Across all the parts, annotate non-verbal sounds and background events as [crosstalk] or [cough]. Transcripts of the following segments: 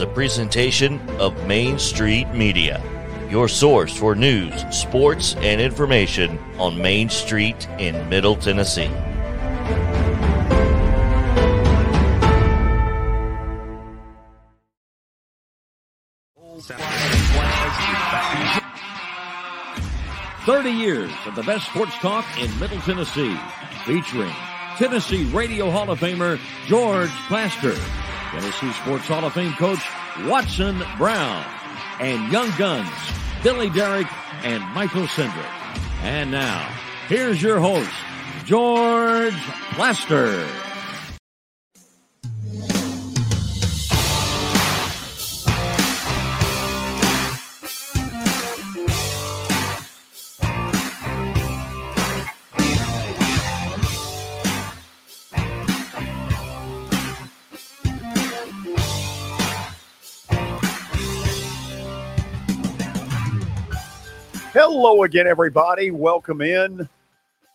a presentation of Main Street Media, your source for news, sports, and information on Main Street in Middle Tennessee. Thirty years of the best sports talk in Middle Tennessee, featuring Tennessee Radio Hall of Famer George Plaster, Tennessee Sports Hall of Fame coach Watson Brown, and Young Guns Billy Derrick and Michael Sindrick. And now, here's your host, George Plaster. Hello again, everybody. Welcome in.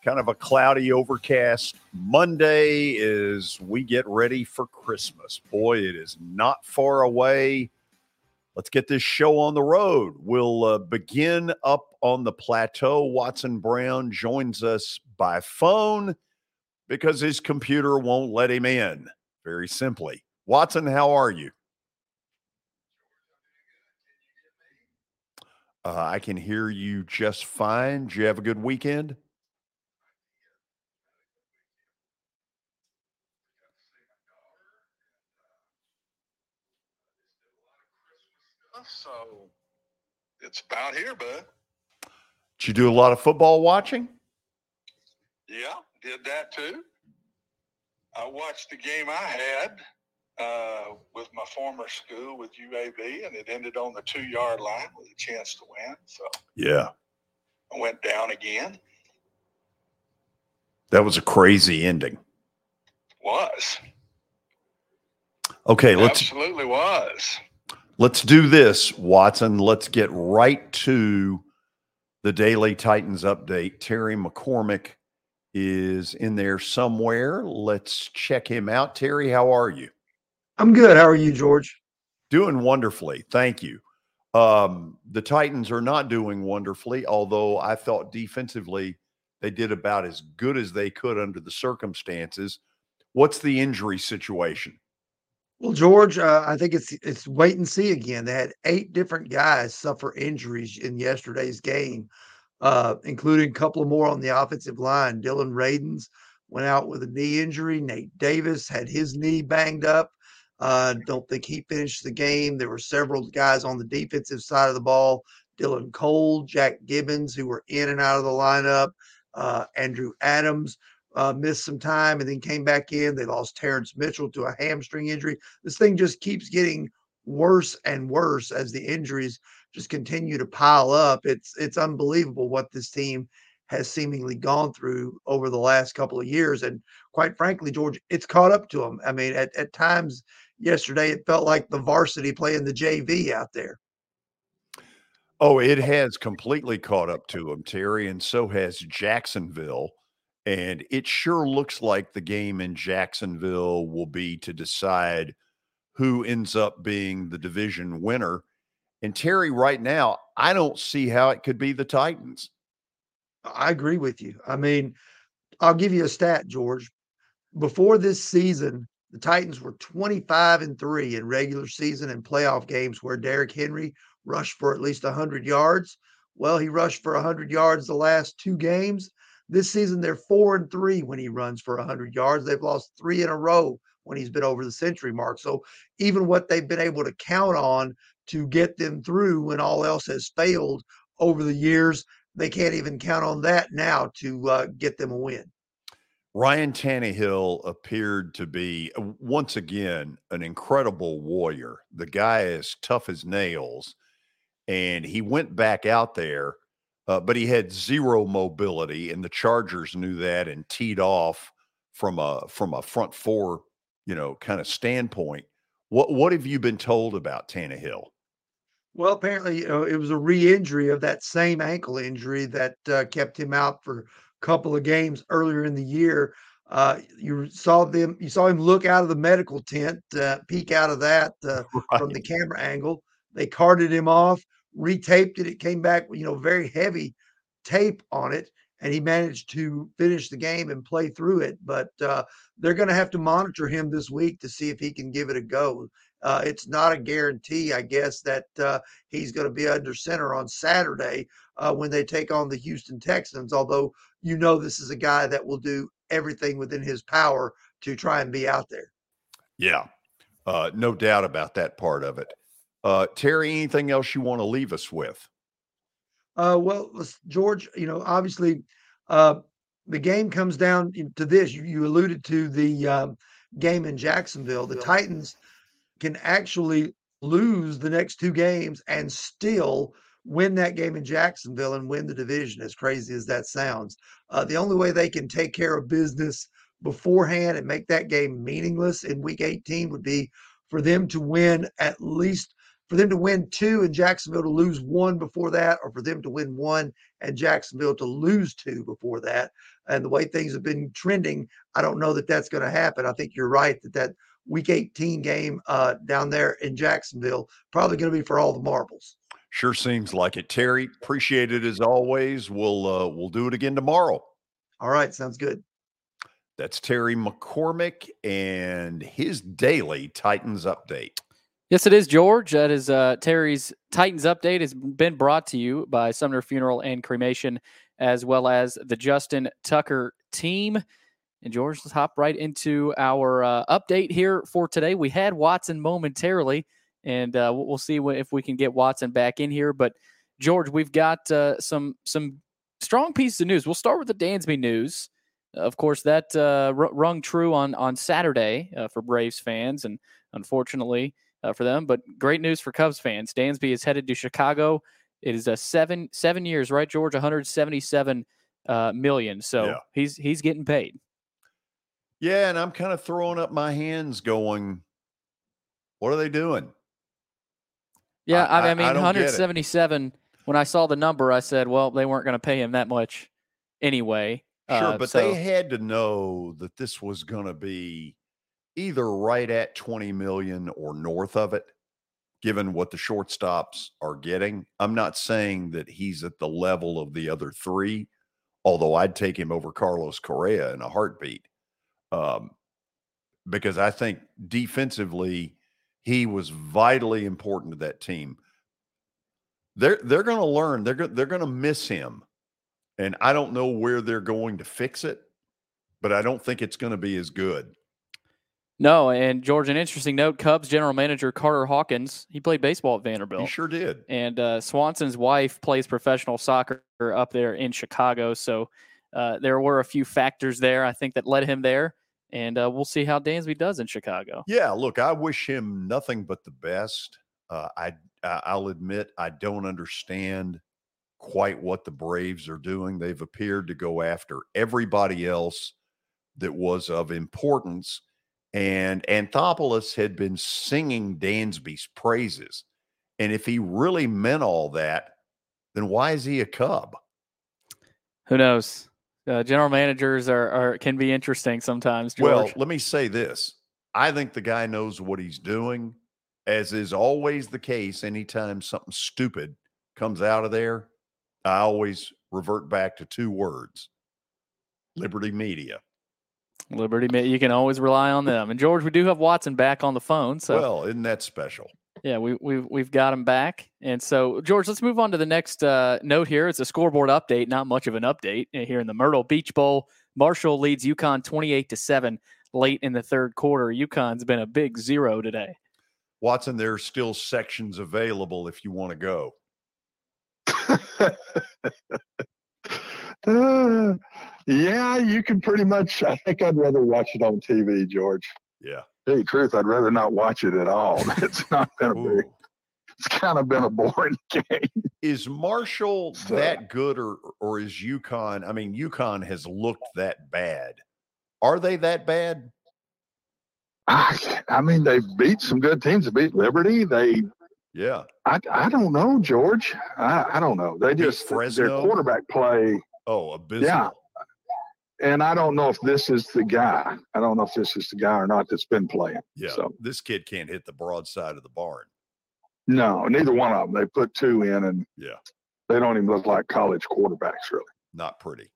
Kind of a cloudy, overcast Monday as we get ready for Christmas. Boy, it is not far away. Let's get this show on the road. We'll uh, begin up on the plateau. Watson Brown joins us by phone because his computer won't let him in, very simply. Watson, how are you? Uh, I can hear you just fine. Did you have a good weekend? So it's about here, bud. Did you do a lot of football watching? Yeah, did that too. I watched the game I had uh, with my former school with UAB, and it ended on the two yard line with a chance to win. So Yeah, I went down again. that was a crazy ending. Was Okay, let's absolutely was. let's do this, Watson. Let's get right to the Daily Titans update. Terry McCormick is in there somewhere. Let's check him out. Terry, how are you? I'm good. How are you, George? Doing wonderfully. Thank you. Um, the Titans are not doing wonderfully, although I thought defensively they did about as good as they could under the circumstances. What's the injury situation? Well, George, uh, I think it's it's wait and see again. They had eight different guys suffer injuries in yesterday's game, uh, including a couple more on the offensive line. Dillon Radunz went out with a knee injury. Nate Davis had his knee banged up. Uh, don't think he finished the game. There were several guys on the defensive side of the ball. Dylan Cole, Jack Gibbens, who were in and out of the lineup. Uh, Andrew Adams uh, missed some time and then came back in. They lost Terrance Mitchell to a hamstring injury. This thing just keeps getting worse and worse as the injuries just continue to pile up. It's it's unbelievable what this team has seemingly gone through over the last couple of years. And quite frankly, George, it's caught up to them. I mean, at, at times yesterday, it felt like the varsity playing the JV out there. Oh, it has completely caught up to them, Terry, and so has Jacksonville. And it sure looks like the game in Jacksonville will be to decide who ends up being the division winner. And Terry, right now, I don't see how it could be the Titans. I agree with you. I mean, I'll give you a stat, George. Before this season, the Titans were 25 and 3 in regular season and playoff games where Derrick Henry rushed for at least 100 yards. Well, he rushed for 100 yards the last two games. This season, they're 4 and 3 when he runs for 100 yards. They've lost three in a row when he's been over the century mark. So, even what they've been able to count on to get them through when all else has failed over the years, they can't even count on that now to uh, get them a win. Ryan Tannehill appeared to be uh, once again an incredible warrior. The guy is tough as nails, and he went back out there, uh, but he had zero mobility, and the Chargers knew that and teed off from a from a front four, you know, kind of standpoint. What what have you been told about Tannehill? Well, apparently, it was a re-injury of that same ankle injury that uh, kept him out for couple of games earlier in the year. Uh, you saw them. You saw him look out of the medical tent, uh, peek out of that uh, [laughs] Right. from the camera angle. They carted him off, retaped it. It came back, you know, very heavy tape on it, and he managed to finish the game and play through it. But uh, they're going to have to monitor him this week to see if he can give it a go. Uh, it's not a guarantee, I guess, that uh, he's going to be under center on Saturday uh, when they take on the Houston Texans. Although you know this is a guy that will do everything within his power to try and be out there. Yeah, uh, no doubt about that part of it. Uh, Terry, anything else you want to leave us with? Uh, well, George, you know, obviously, uh, the game comes down to this. You, you alluded to the um, game in Jacksonville. The Titans can actually lose the next two games and still win that game in Jacksonville and win the division, as crazy as that sounds. Uh, the only way they can take care of business beforehand and make that game meaningless in week 18 would be for them to win at least for them to win two and Jacksonville to lose one before that, or for them to win one and Jacksonville to lose two before that. And the way things have been trending, I don't know that that's going to happen. I think you're right that that Week 18 game uh, down there in Jacksonville probably going to be for all the marbles. Sure seems like it. Terry, appreciate it as always. We'll uh, we'll do it again tomorrow. All right, sounds good. That's Terry McCormick and his daily Titans update. Yes, it is, George. That is uh, Terry's Titans update has been brought to you by Sumner Funeral and Cremation, as well as the Justin Tucker team. And George, let's hop right into our uh, update here for today. We had Watson momentarily, and uh, we'll see if we can get Watson back in here. But George, we've got uh, some some strong pieces of news. We'll start with the Dansby news. Of course, that uh, rung true on on Saturday uh, for Braves fans, and unfortunately uh, for them. But great news for Cubs fans. Dansby is headed to Chicago. It is a seven seven years, right, George? One hundred seventy seven uh, million. So Yeah. he's he's getting paid. Yeah, and I'm kind of throwing up my hands, going, "What are they doing?" Yeah, I- I, mean, I don't one get it. hundred seventy seven. When I saw the number, I said, well, they weren't going to pay him that much anyway. Sure, Uh, but so- they had to know that this was going to be either right at 20 million or north of it, given what the shortstops are getting. I'm not saying that he's at the level of the other three, although I'd take him over Carlos Correa in a heartbeat. Um, because I think defensively, he was vitally important to that team. They're they're going to learn. They're go- they're going to miss him and I don't know where they're going to fix it, but I don't think it's going to be as good. no, and George, an interesting note: Cubs general manager Carter Hawkins, he played baseball at Vanderbilt. He sure did. and uh, Swanson's wife plays professional soccer up there in Chicago. So uh, there were a few factors there, I think, that led him there. And uh, we'll see how Dansby does in Chicago. Yeah, look, I wish him nothing but the best. Uh, I I- I'll admit I don't understand quite what the Braves are doing. They've appeared to go after everybody else that was of importance, and Anthopoulos had been singing Dansby's praises. And if he really meant all that, then why is he a Cub? Who knows? Uh, general managers are, are can be interesting sometimes. George. Well, let me say this. I think the guy knows what he's doing, as is always the case. Anytime something stupid comes out of there, I always revert back to two words Liberty Media. Liberty, Ma- you can always rely on them. And George, we do have Watson back on the phone, so well, isn't that special? Yeah, we we've we've got him back. And so, George, let's move on to the next uh, note here. It's a scoreboard update, not much of an update uh, here in the Myrtle Beach Bowl. Marshall leads UConn twenty-eight to seven late in the third quarter. UConn's been a big zero today. Watson, there are still sections available if you want to go. [laughs] Uh, yeah, you can pretty much. I think I'd rather watch it on TV, George. Yeah. Tell you the truth, I'd rather not watch it at all. [laughs] It's not been a Ooh. big. It's kind of been a boring [laughs] game. Is Marshall So- that good or or is UConn? I mean, UConn has looked that bad. Are they that bad? I, I mean, they beat some good teams. They beat Liberty. They, Yeah. I, I don't know, George. I, I don't know. They just their quarterback play. Oh, abysmal. And I don't know if this is the guy. I don't know if this is the guy or not that's been playing. Yeah. So This kid can't hit the broadside of the barn. no, neither one of them. They put two in, and Yeah. they don't even look like college quarterbacks, really. Not pretty.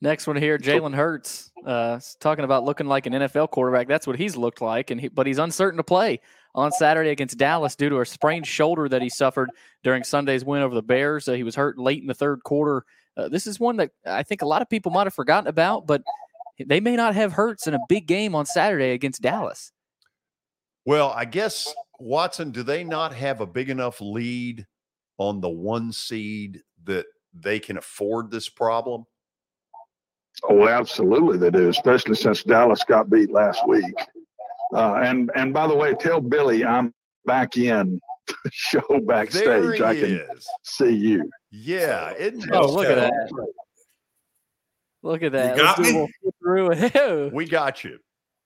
Next one here, Jalen Hurts, uh, talking about looking like an NFL quarterback. That's what he's looked like, and he, but he's uncertain to play on Saturday against Dallas due to a sprained shoulder that he suffered during Sunday's win over the Bears. Uh, he was hurt late in the third quarter. Uh, this is one that I think a lot of people might have forgotten about, but they may not have Hurts in a big game on Saturday against Dallas. Well, I guess Watson, do they not have a big enough lead on the one seed that they can afford this problem? Oh, absolutely they do, especially since Dallas got beat last week. Uh, and and by the way, tell Billy I'm back in the [laughs] show There backstage. he I can is. see you. Yeah. Isn't Oh, that look at so- that. Look at that. got Let's me? little flip through. [laughs] We got you.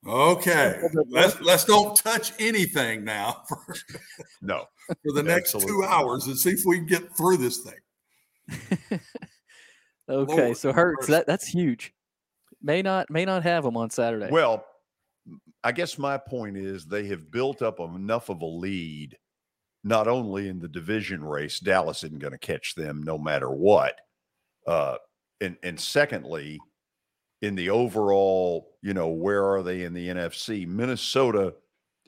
Okay. Let's let's don't touch anything now [laughs] for, No. for the next two hours and see if we can get through this thing. okay, Lord so Hurts, that, that's huge. May not may not have them on Saturday. Well, I guess my point is they have built up enough of a lead, not only in the division race, Dallas isn't going to catch them no matter what. Uh, and and secondly, in the overall, you know, where are they in the NFC? Minnesota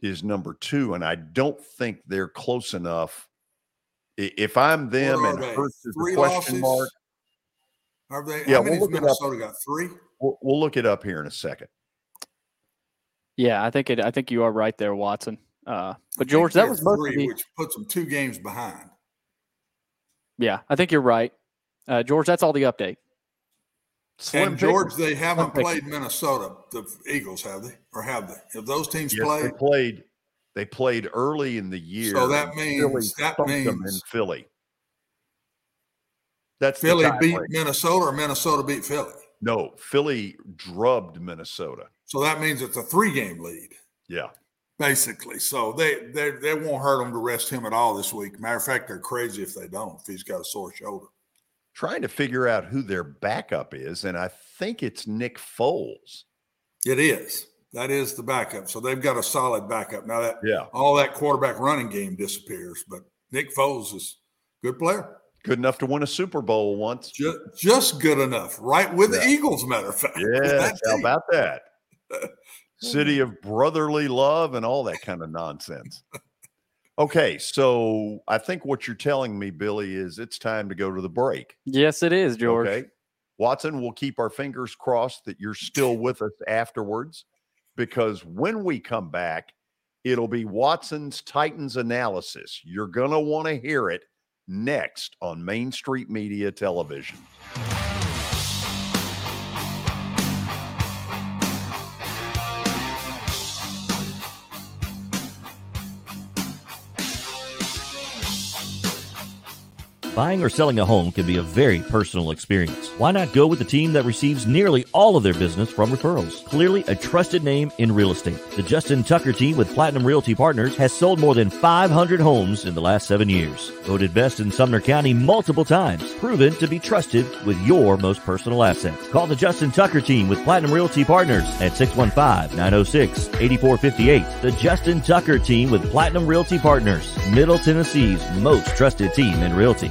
is number two, and I don't think they're close enough. If I'm them and they? Hurts is Three a question losses? mark, Are they? Yeah, we'll has look it up. Minnesota got? Three. we'll, we'll look it up here in a second. Yeah, I think it. I think you are right there, Watson. Uh, but George, that was most three, the, which puts them two games behind. Yeah, I think you're right, uh, George. That's all the update. Slim and George, pickings. they haven't Slim played Minnesota, the Eagles, have they? Or have they? Have those teams Yes, played? they played. They played early in the year. So that means- Philly that thumped them in Philly. That's Philly beat break. Minnesota, or Minnesota beat Philly. No, Philly drubbed Minnesota. So that means it's a three-game lead, Yeah, basically. So they they they won't hurt him to rest him at all this week. Matter of fact, they're crazy if they don't. If he's got a sore shoulder. trying to figure out who their backup is, and I think it's Nick Foles. It is. That is the backup. So they've got a solid backup. Now that Yeah, all that quarterback running game disappears, but Nick Foles is a good player. good enough to win a Super Bowl once. Just, just good enough, right with Yeah. the Eagles, matter of fact. [laughs] yeah. How about that? [laughs] City of [laughs] brotherly love and all that kind of nonsense. Okay, so I think what you're telling me, Billy, is it's time to go to the break. Yes, it is, George. Okay. Watson, we'll keep our fingers crossed that you're still with us afterwards because when we come back, it'll be Watson's Titans analysis. You're going to want to hear it next on Main Street Media Television. Buying or selling a home can be a very personal experience. Why not go with the team that receives nearly all of their business from referrals? Clearly a trusted name in real estate. The Justin Tucker team with Platinum Realty Partners has sold more than 500 homes in the last seven years. Voted best in Sumner County multiple times. Proven to be trusted with your most personal assets. Call the Justin Tucker team with Platinum Realty Partners at 615-906-8458. The Justin Tucker team with Platinum Realty Partners. Middle Tennessee's most trusted team in realty.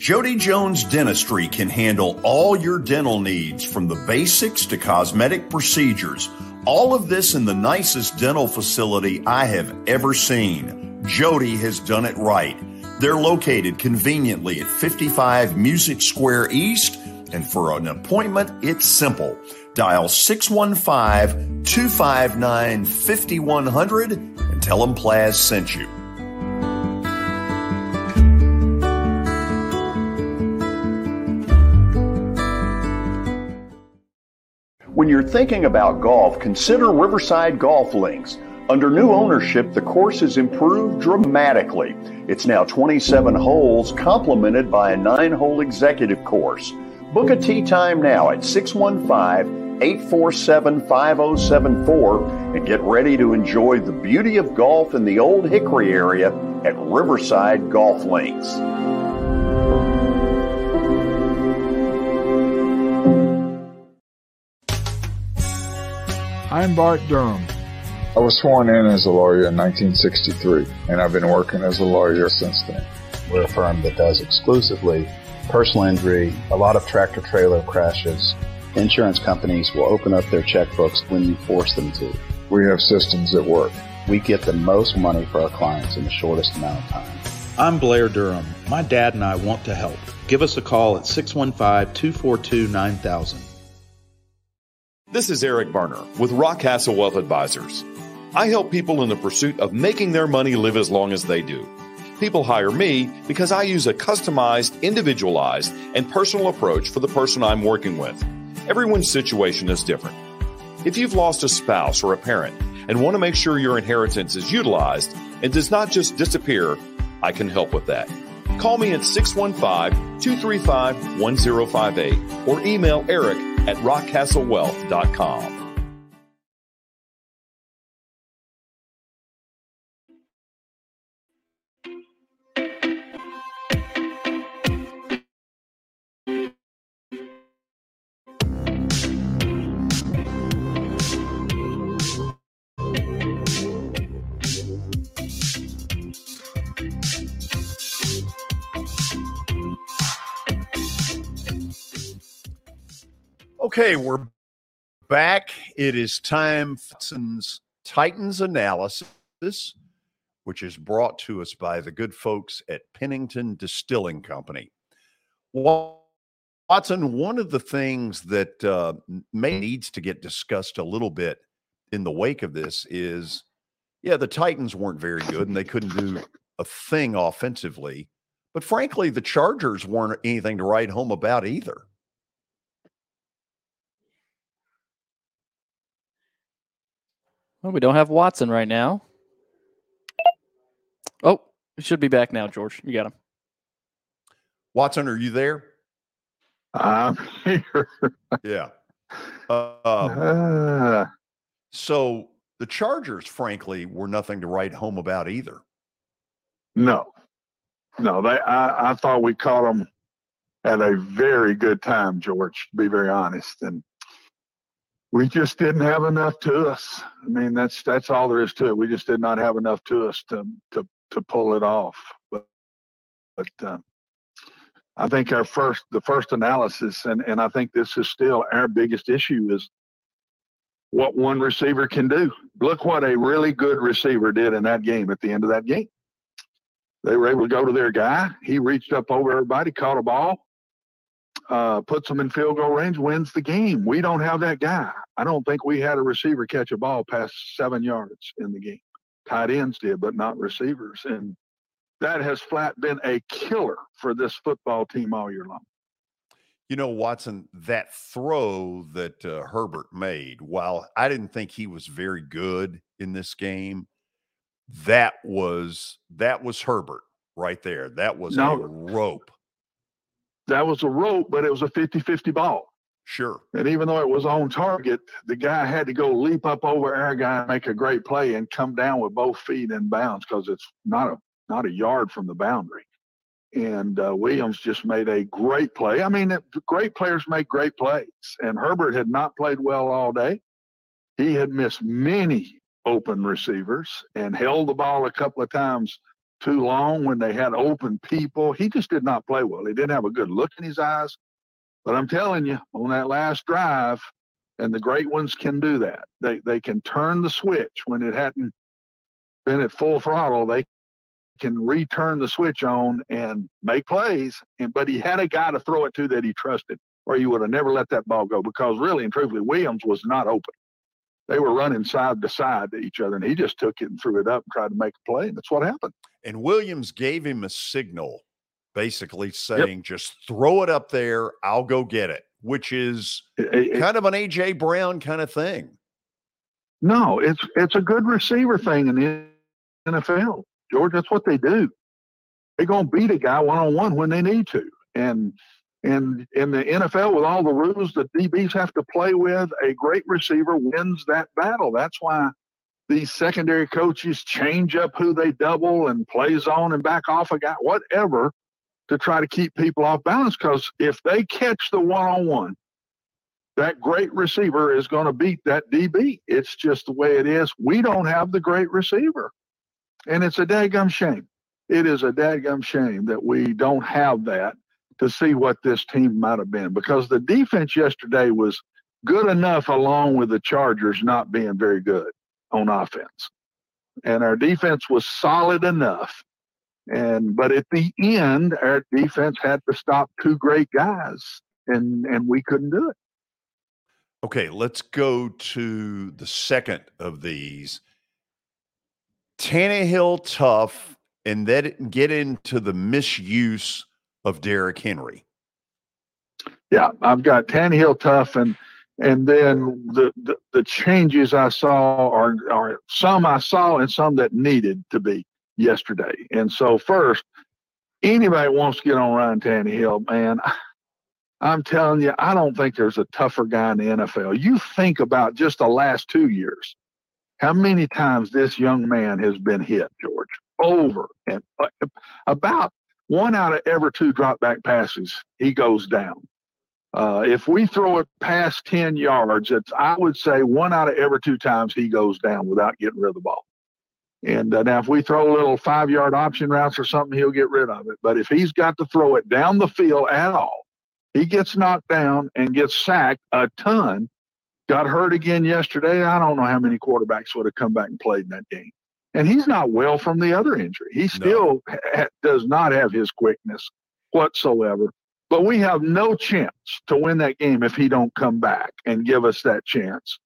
Jody Jones Dentistry can handle all your dental needs from the basics to cosmetic procedures. All of this in the nicest dental facility I have ever seen. Jody has done it right. They're located conveniently at 55 Music Square East, and for an appointment, it's simple. Dial 615 259 5100 and tell them Plaz sent you. When you're thinking about golf, consider Riverside Golf Links. Under new ownership, the course has improved dramatically. It's now 27 holes, complemented by a nine hole executive course. Book a tee time now at 615 847 5074 and get ready to enjoy the beauty of golf in the Old Hickory area at Riverside Golf Links. I'm Bart Durham. I was sworn in as a lawyer in 1963, and I've been working as a lawyer since then. We're a firm that does exclusively personal injury, a lot of tractor trailer crashes. Insurance companies will open up their checkbooks when you force them to. We have systems that work. We get the most money for our clients in the shortest amount of time. I'm Blair Durham. My dad and I want to help. Give us a call at 615 242 9000. This is Eric Berner with Rockcastle Wealth Advisors. I help people in the pursuit of making their money live as long as they do. People hire me because I use a customized, individualized, and personal approach for the person I'm working with. Everyone's situation is different. If you've lost a spouse or a parent and want to make sure your inheritance is utilized and does not just disappear, I can help with that. Call me at 615-235-1058 or email Eric at rockcastlewealth.com. Okay, we're back. It is time for Titans, Titans analysis, which is brought to us by the good folks at Pennington Distilling Company. Watson, one of the things that uh, may needs to get discussed a little bit in the wake of this is, yeah, the Titans weren't very good and they couldn't do a thing offensively, but frankly, the Chargers weren't anything to write home about either. Well, we don't have Watson right now. Oh, he should be back now, George. You got him. Watson, are you there? I'm [laughs] here. yeah. Uh, uh, so the Chargers, frankly, were nothing to write home about either. No, no. They. I, I thought we caught them at a very good time, George. To be very honest, and we just didn't have enough to us. I mean, that's that's all there is to it. We just did not have enough to us to to to pull it off. But but uh, I think our first the first analysis, and and I think this is still our biggest issue is what one receiver can do. Look what a really good receiver did in that game at the end of that game. They were able to go to their guy. He reached up over everybody, caught a ball, uh, puts them in field goal range, wins the game. We don't have that guy. I don't think we had a receiver catch a ball past seven yards in the game. Tight ends did, but not receivers. And that has flat been a killer for this football team all year long. You know, Watson, that throw that uh, Herbert made, while I didn't think he was very good in this game, that was that was Herbert right there. That was no. a rope that was a rope, but it was a 50 50 ball. Sure. And even though it was on target, the guy had to go leap up over our guy and make a great play and come down with both feet in bounds because it's not a not a yard from the boundary. And uh, Williams just made a great play. I mean, great players make great plays. And Herbert had not played well all day. He had missed many open receivers and held the ball a couple of times too long when they had open people. He just did not play well. He didn't have a good look in his eyes. But I'm telling you, on that last drive, and the great ones can do that. They they can turn the switch when it hadn't been at full throttle. They can return the switch on and make plays. And but he had a guy to throw it to that he trusted, or he would have never let that ball go. Because really and truthfully, Williams was not open they were running side to side to each other, and he just took it and threw it up and tried to make a play, and that's what happened. And Williams gave him a signal, basically saying, yep. "Just throw it up there. I'll go get it." which is kind of an AJ Brown kind of thing. No, it's it's a good receiver thing in the NFL. George, that's what they do. They're gonna beat a guy one on one when they need to. And and in the NFL, with all the rules that DBs have to play with, a great receiver wins that battle. That's why these secondary coaches change up who they double and play zone and back off a guy, whatever, to try to keep people off balance. Because if they catch the one on one, that great receiver is going to beat that DB. It's just the way it is. We don't have the great receiver. And it's a daggum shame. It is a daggum shame that we don't have that to see what this team might have been because the defense yesterday was good enough along with the Chargers not being very good on offense. And our defense was solid enough. And but at the end, our defense had to stop two great guys and and we couldn't do it. Okay, let's go to the second of these. Tannehill tough, and then get into the misuse of Derrick Henry. Yeah, I've got Tannehill tough, and and then the, the, the changes I saw are are some I saw and some that needed to be yesterday. And so first, anybody wants to get on Ryan Tannehill, man. [sighs] I'm telling you, I don't think there's a tougher guy in the NFL. You think about just the last two years, how many times this young man has been hit, George, over and uh, about one out of every two drop back passes, he goes down. Uh, if we throw it past 10 yards, it's, I would say one out of every two times he goes down without getting rid of the ball. And uh, now, if we throw a little five yard option routes or something, he'll get rid of it. But if he's got to throw it down the field at all, he gets knocked down and gets sacked a ton. Got hurt again yesterday. I don't know how many quarterbacks would have come back and played in that game and he's not well from the other injury. He still no. ha- does not have his quickness whatsoever. But we have no chance to win that game if he don't come back and give us that chance.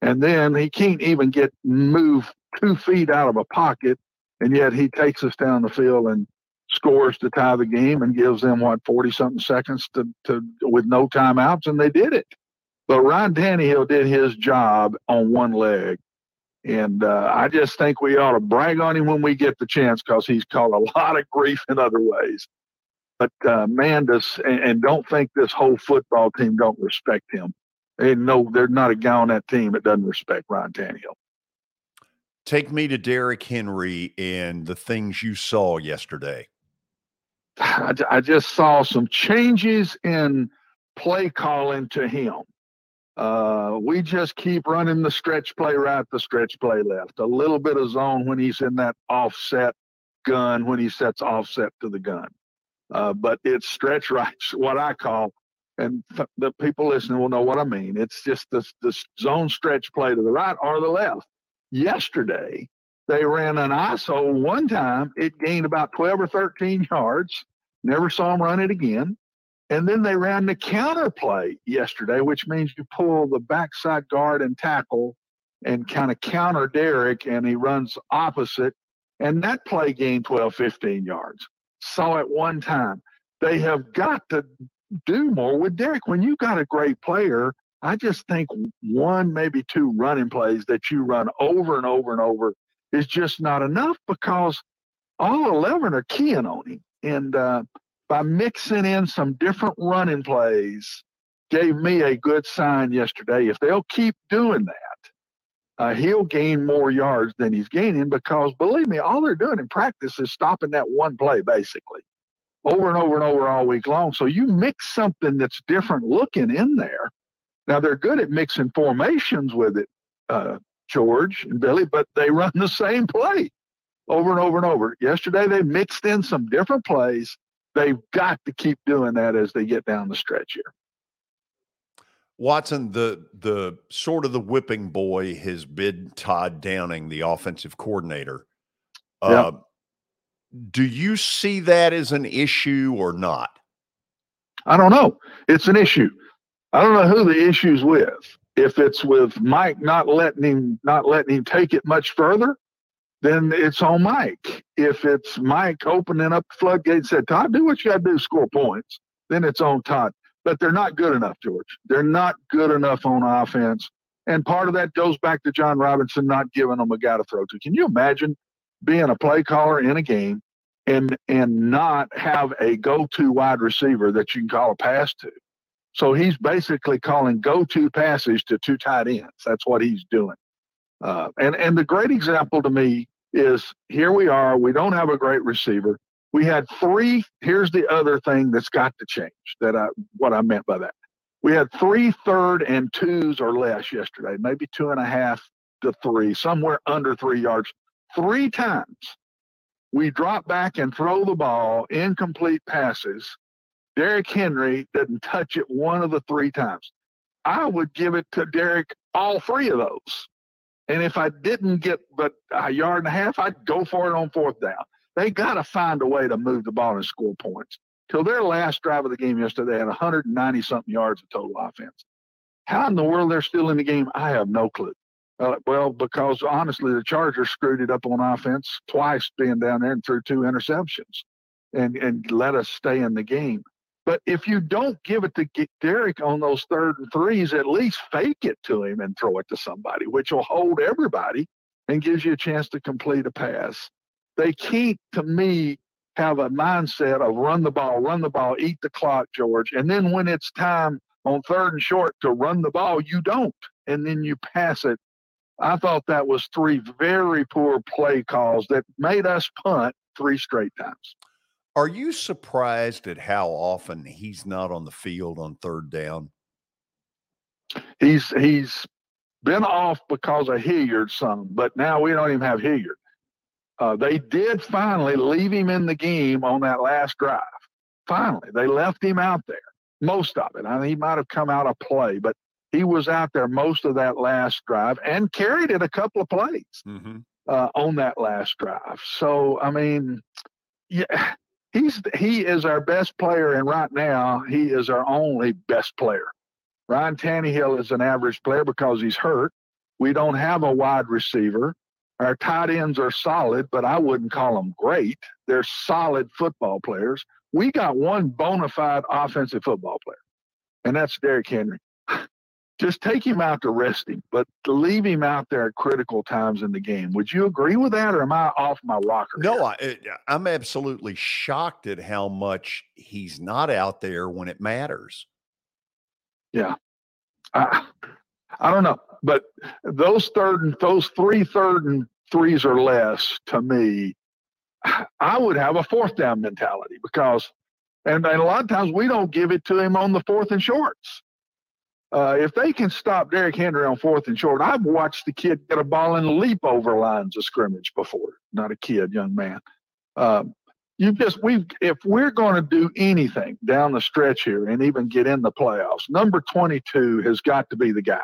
And then he can't even get move two feet out of a pocket, and yet he takes us down the field and scores to tie the game and gives them what forty something seconds to, to with no timeouts, and they did it. But Ryan Tannehill did his job on one leg, and uh, I just think we ought to brag on him when we get the chance because he's caught a [laughs] lot of grief in other ways. But uh, man, does and, and, don't think this whole football team don't respect him. They know there's not a guy on that team that doesn't respect Ryan Tannehill. Take me to Derrick Henry and the things you saw yesterday. [sighs] I, I just saw some changes in play calling to him. Uh, we just keep running the stretch play right, the stretch play left. A little bit of zone when he's in that offset gun, when he sets offset to the gun. Uh, but it's stretch [laughs] right, what I call, and th- the people listening will know what I mean. It's just this, this zone stretch play to the right or the left. Yesterday, they ran an ISO one time. It gained about 12 or 13 yards. Never saw him run it again. And then they ran the counter play yesterday, which means you pull the backside guard and tackle and kind of counter Derrick, and he runs opposite. And that play gained 12, 15 yards. Saw it one time. They have got to do more with Derrick. When you got a great player, I just think one, maybe two running plays that you run over and over and over is just not enough because all 11 are keying on him. And uh, by mixing in some different running plays gave me a good sign yesterday. If they'll keep doing that, uh, he'll gain more yards than he's gaining because believe me, all they're doing in practice is stopping that one play basically over and over and over all week long. So you mix something that's different looking in there. Now they're good at mixing formations with it, uh, George and Billy, but they [laughs] run the same play over and over and over. Yesterday they mixed in some different plays they've got to keep doing that as they get down the stretch here. Watson, the the sort of the whipping boy has been Todd Downing, the offensive coordinator. Uh, do you see that as an issue or not? I don't know. It's an issue. I don't know who the issue's with. If it's with Mike not letting him not letting him take it much further, then it's on Mike. If it's Mike opening up the floodgates, said Todd, do what you got to do, score points. Then it's on Todd. but they're not good enough, George. They're not good enough on offense. And part of that goes back to Jon Robinson not giving them a guy to throw to. Can you imagine being a play caller in a game and and not have a go-to wide receiver that you can call a pass to? So he's basically calling go-to passes to two tight ends. That's what he's doing. Uh, and and the great example to me is here we are. We don't have a great receiver. We had three. Here's the other thing that's got to change. That I what I meant by that. We had three third and twos or less yesterday, maybe two and a half to three, somewhere under three yards. Three times we drop back and throw the ball, incomplete passes. Derrick Henry didn't touch it one of the three times. I would give it to Derrick all three of those. And if I didn't get but a yard and a half, I'd go for it on fourth down. They got to find a way to move the ball and score points. Till their last drive of the game yesterday, they had 190 something yards of total offense. How in the world they're still in the game, I have no clue. Uh, well, because honestly, the Chargers screwed it up on offense twice, being down there and threw two interceptions, and and let us stay in the game. But if you don't give it to Derrick on those third and threes, at least fake it to him and throw it to somebody, which will hold everybody and gives you a chance to complete a pass. They can't, to me, have a mindset of run the ball, run the ball, eat the clock, George. And then when it's time on third and short to run the ball, you don't. And then you pass it. I thought that was three very poor play calls that made us punt three straight times. Are you surprised at how often he's not on the field on third down? He's he's been off because of Hilliard some, but now we don't even have Hilliard. Uh, they did finally leave him in the game on that last drive. Finally, they left him out there. Most of it. I mean, he might have come out of play, but he was out there most of that last drive and carried it a couple of plays mm-hmm. uh, on that last drive. So, I mean, yeah, he's he is our best player, and right now he is our only best player. Ryan Tannehill is an average player because he's hurt. We don't have a wide receiver. Our tight ends are solid, but I wouldn't call them great. They're solid football players. We got one bona fide offensive football player, and that's Derrick Henry. Just take him out to rest him, but leave him out there at critical times in the game. Would you agree with that, or am I off my rocker? No, I, I'm absolutely shocked at how much he's not out there when it matters. Yeah, I, I don't know but those third and those three third and threes or less to me, I would have a fourth down mentality because, and, and a lot of times we don't give it to him on the fourth and shorts. Uh, if they can stop Derrick Henry on fourth and short, I've watched the kid get a ball and leap over lines of scrimmage before. Not a kid, young man. Um, you just we if we're going to do anything down the stretch here and even get in the playoffs, number 22 has got to be the guy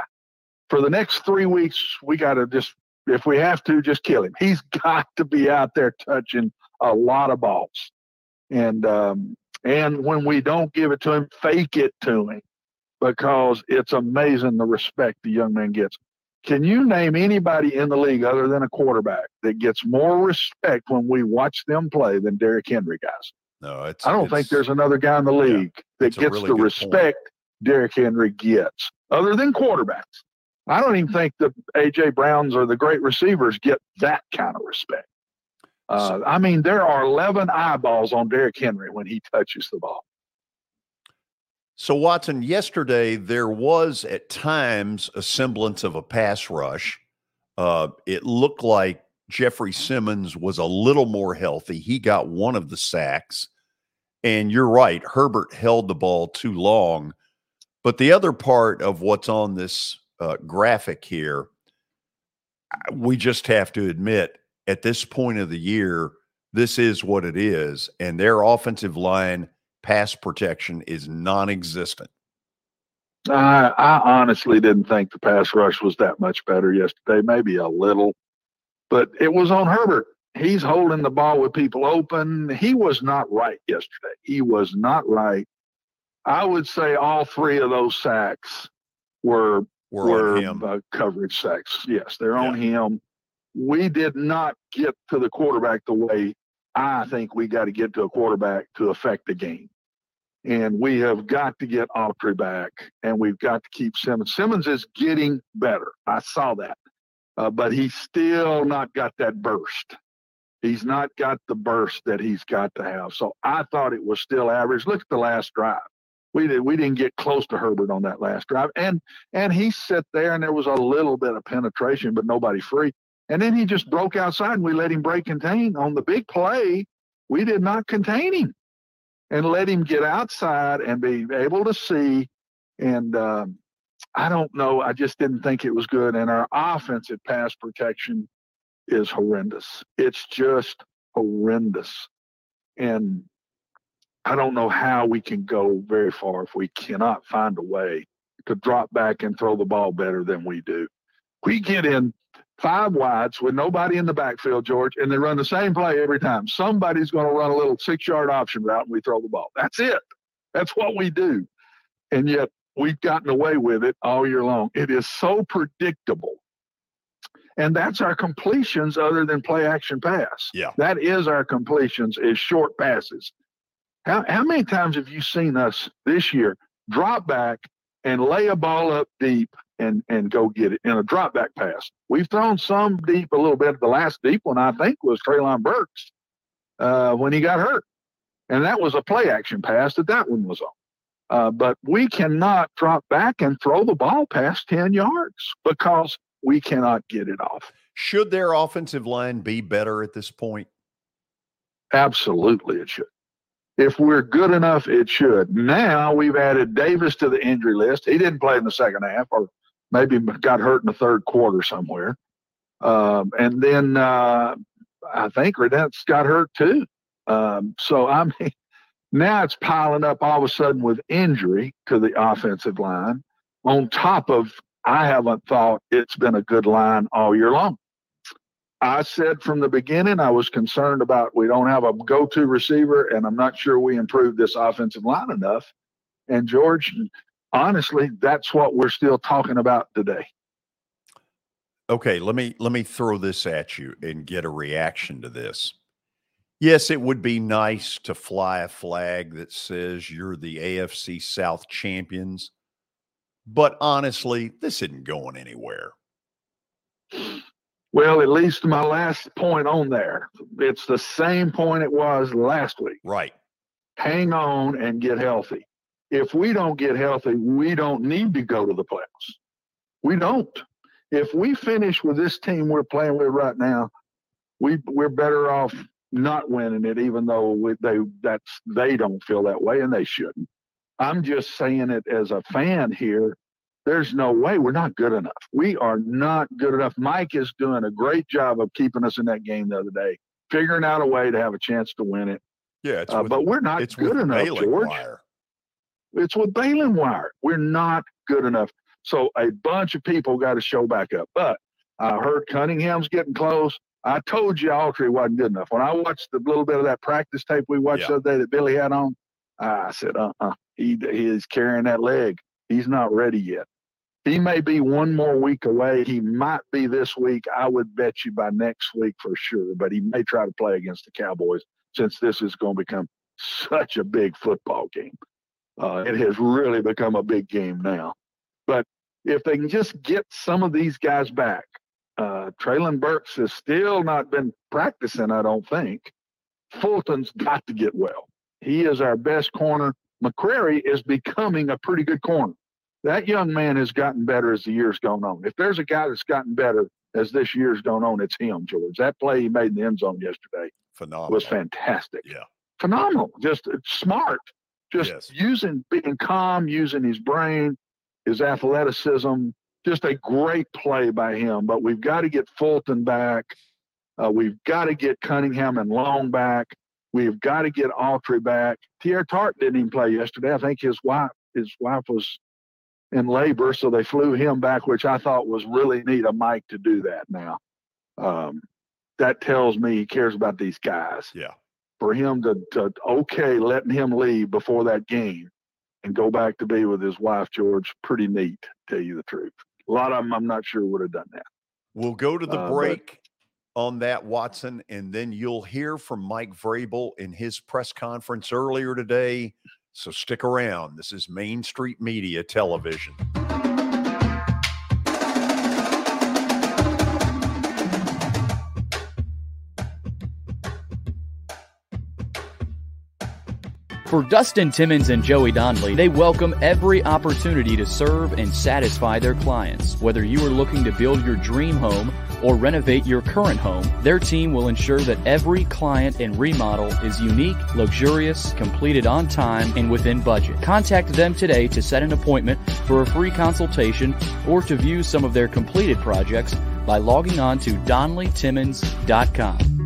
for the next three weeks, we got to just, if we have to, just kill him. He's [laughs] got to be out there touching a lot of balls. And, um, and when we don't give it to him, fake it to him because it's amazing the respect the young man gets. Can you name anybody in the league other than a quarterback that gets more respect when we watch them play than Derrick Henry guys? No, it's. I don't it's, think there's another guy in the league yeah, that gets really the respect point. Derrick Henry gets, other than quarterbacks. I don't even think the AJ Browns or the great receivers get that kind of respect. Uh, I mean, there are 11 eyeballs on Derrick Henry when he touches the ball. So, Watson, yesterday there was at times a semblance of a pass rush. Uh, it looked like Jeffrey Simmons was a little more healthy. He got one of the sacks. And you're right, Herbert held the ball too long. But the other part of what's on this uh, graphic here, we just have to admit at this point of the year, this is what it is. And their offensive line pass protection is non existent. I, I honestly didn't think the pass rush was that much better yesterday, maybe a little, but it was on Herbert. He's holding the ball with people open. He was not right yesterday. He was not right. I would say all three of those sacks were were, were him. Uh, coverage sacks. Yes, they're on him. We did not get to the quarterback the way I think we got to get to a quarterback to affect the game. And we have got to get Autry back, and we've got to keep Simmons. Simmons is getting better. I saw that, uh, but he's still not got that burst. He's not got the burst that he's got to have. So I thought it was still average. Look at the last drive. We did we didn't get close to Herbert on that last drive. And and he sat there and there was a little bit of penetration, but nobody free. And then he just broke outside and we let him break contain. On the big play, we did not contain him and let him get outside and be able to see. And um, I don't know. I just didn't think it was good. And our offensive pass protection is horrendous. It's just horrendous. And I don't know how we can go very far if we cannot find a way to drop back and throw the ball better than we do. We get in five wides with nobody in the backfield, George, and they run the same play every time. Somebody's going to run a little six yard option route and we throw the ball. That's it. That's what we do. And yet we've gotten away with it all year long. It is so predictable. And that's our completions other than play action pass. Yeah. That is our completions is short passes. How, how many times have you seen us this year drop back and lay a ball up deep and, and go get it in a drop back pass? We've thrown some deep a little bit. The last deep one, I think, was Treylon Burks uh, when he got hurt. And that was a play action pass that that one was on. Uh, but we cannot drop back and throw the ball past 10 yards because we cannot get it off. Should their offensive line be better at this point? Absolutely, it should. If we're good enough, it should. Now we've added Davis to the injury list. He didn't play in the second half, or maybe got hurt in the third quarter somewhere. Um, and then uh, I think Radunz got hurt too. Um, so I [laughs] mean, now it's piling up all of a sudden with injury to the offensive line, on top of I haven't thought it's been a good line all year long. I said from the beginning I was concerned about we don't have a go-to receiver, and I'm not sure we improved this offensive line enough. And George, honestly, that's what we're still talking about today. Okay, let me let me throw this at you and get a reaction to this. Yes, it would be nice to fly a flag that says you're the AFC South champions, but honestly, this isn't going anywhere. Well, at least my last point on there, it's the same point it was last week. Right. Hang on and get healthy. If we don't get healthy, we don't need to go to the playoffs. We don't. If we finish with this team we're playing with right now, we we're better off not winning it, even though we, they that's they don't feel that way and they shouldn't. I'm just saying it as a fan here. There's no way we're not good enough. We are not good enough. Mike is doing a great job of keeping us in that game the other day, figuring out a way to have a chance to win it. Yeah, uh, with, but we're not it's good enough, George. Wire. It's with Balin Wire. We're not good enough. So a bunch of people got to show back up. But I heard Cunningham's getting close. I told you Autry wasn't good enough. When I watched the little bit of that practice tape we watched Yeah. the other day that Billy had on, I said, uh uh He, he is carrying that leg. He's not ready yet. He may be one more week away. He might be this week. I would bet you by next week for sure, but he may try to play against the Cowboys since this is going to become such a big football game. Uh, it has really become a big game now. But if they can just get some of these guys back, uh, Treylon Burks has still not been practicing, I don't think. Fulton's got to get well. He is our best corner. McCreary is becoming a pretty good corner. That young man has gotten better as the years gone on. If there's a guy that's gotten better as this year's gone on, it's him, George. That play he made in the end zone yesterday Phenomenal. was fantastic. Yeah. Phenomenal. Just smart. Just Yes. using being calm, using his brain, his athleticism. Just a great play by him. But we've got to get Fulton back. Uh, we've got to get Cunningham and Long back. We've got to get Autry back. Teair Tart didn't even play yesterday. I think his wife his wife was in labor, so they flew him back, which I thought was really neat of Mike to do that. Now, um, that tells me he cares about these guys. Yeah. For him to, to okay letting him leave before that game and go back to be with his wife George, pretty neat. To tell you the truth, a lot of them I'm not sure would have done that. We'll go to the Uh, but- break on that, Watson, and then you'll hear from Mike Vrabel in his press conference earlier today So stick around. This is Main Street Media Television. For Dustin Timmons and Joey Donnelly, they welcome every opportunity to serve and satisfy their clients. Whether you are looking to build your dream home or renovate your current home, their team will ensure that every client and remodel is unique, luxurious, completed on time, and within budget. Contact them today to set an appointment for a free consultation or to view some of their completed projects by logging on to DonnellyTimmons.com.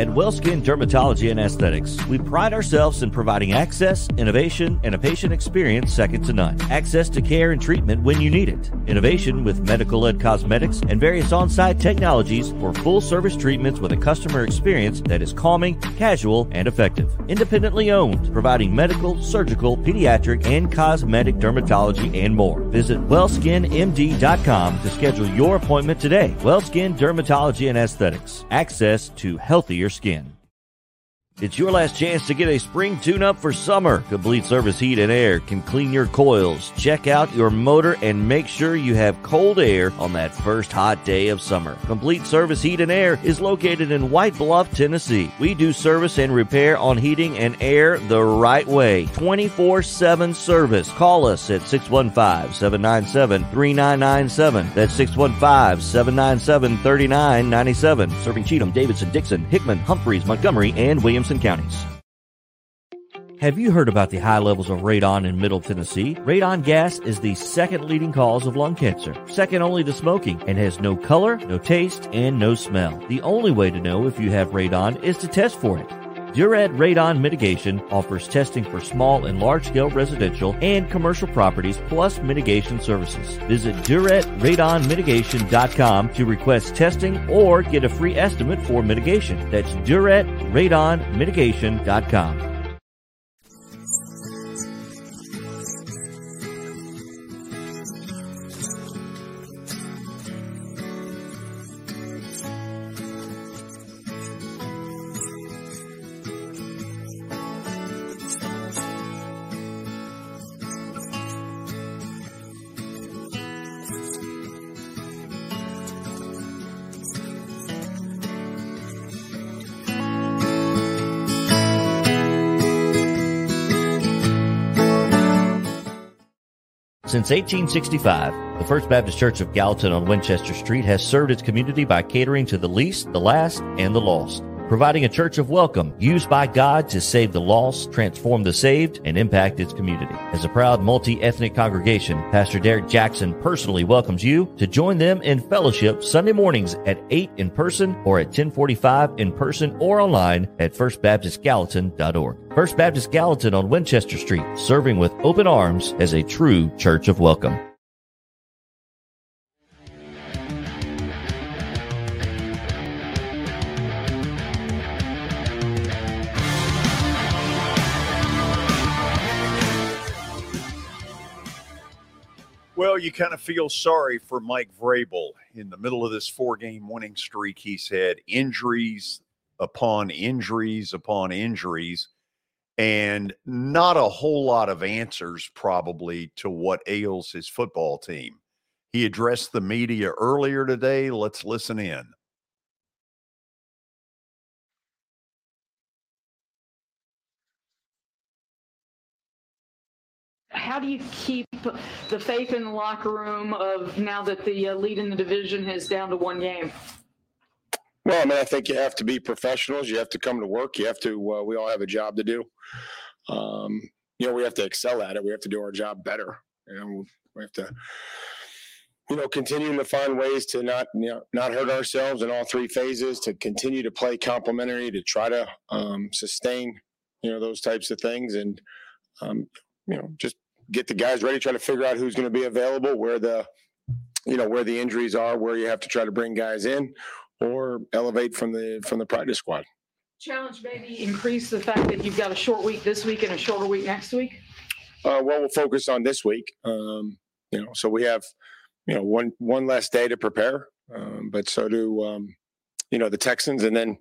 At Wellskin Dermatology and Aesthetics, we pride ourselves in providing access, innovation, and a patient experience second to none. Access to care and treatment when you need it. Innovation with medical led cosmetics and various on site technologies for full service treatments with a customer experience that is calming, casual, and effective. Independently owned, providing medical, surgical, pediatric, and cosmetic dermatology and more. Visit wellskinmd.com to schedule your appointment today. Wellskin Dermatology and Aesthetics. Access to healthier skin. It's your last chance to get a spring tune up for summer. Complete Service Heat and Air can clean your coils, check out your motor, and make sure you have cold air on that first hot day of summer. Complete Service Heat and Air is located in White Bluff, Tennessee. We do service and repair on heating and air the right way. 24 7 service. Call us at 615 797 3997. That's 615 797 3997. Serving Cheatham, Davidson, Dixon, Hickman, Humphreys, Montgomery, and Williamson counties. Have you heard about the high levels of radon in Middle Tennessee? Radon gas is the second leading cause of lung cancer, second only to smoking, and has no color, no taste, and no smell. The only way to know if you have radon is to test for it. Duret Radon Mitigation offers testing for small and large scale residential and commercial properties plus mitigation services. Visit DuretRadonMitigation.com to request testing or get a free estimate for mitigation. That's DuretRadonMitigation.com. Since 1865, the First Baptist Church of Gallatin on Winchester Street has served its community by catering to the least, the last, and the lost, providing a church of welcome used by God to save the lost, transform the saved, and impact its community. As a proud multi-ethnic congregation, Pastor Derek Jackson personally welcomes you to join them in fellowship Sunday mornings at 8 in person or at 1045 in person or online at firstbaptistgallatin.org. First Baptist Gallatin on Winchester Street, serving with open arms as a true church of welcome. Well, you kind of feel sorry for Mike Vrabel in the middle of this four game winning streak. He's had injuries upon injuries upon injuries, and not a whole lot of answers probably to what ails his football team. He addressed the media earlier today. Let's listen in. How do you keep the faith in the locker room of now that the uh, lead in the division is down to one game? Well, I mean, I think you have to be professionals. You have to come to work. You have to. Uh, we all have a job to do. Um, you know, we have to excel at it. We have to do our job better. You know, we have to, you know, continuing to find ways to not, you know, not hurt ourselves in all three phases. To continue to play complementary. To try to um, sustain, you know, those types of things, and um, you know, just get the guys ready, try to figure out who's going to be available, where the you know where the injuries are, where you have to try to bring guys in, or elevate from the from the practice squad. Challenge maybe increase the fact that you've got a short week this week and a shorter week next week. Uh, well, we'll focus on this week. Um, you know, so we have you know one one less day to prepare, um, but so do um, you know the Texans, and then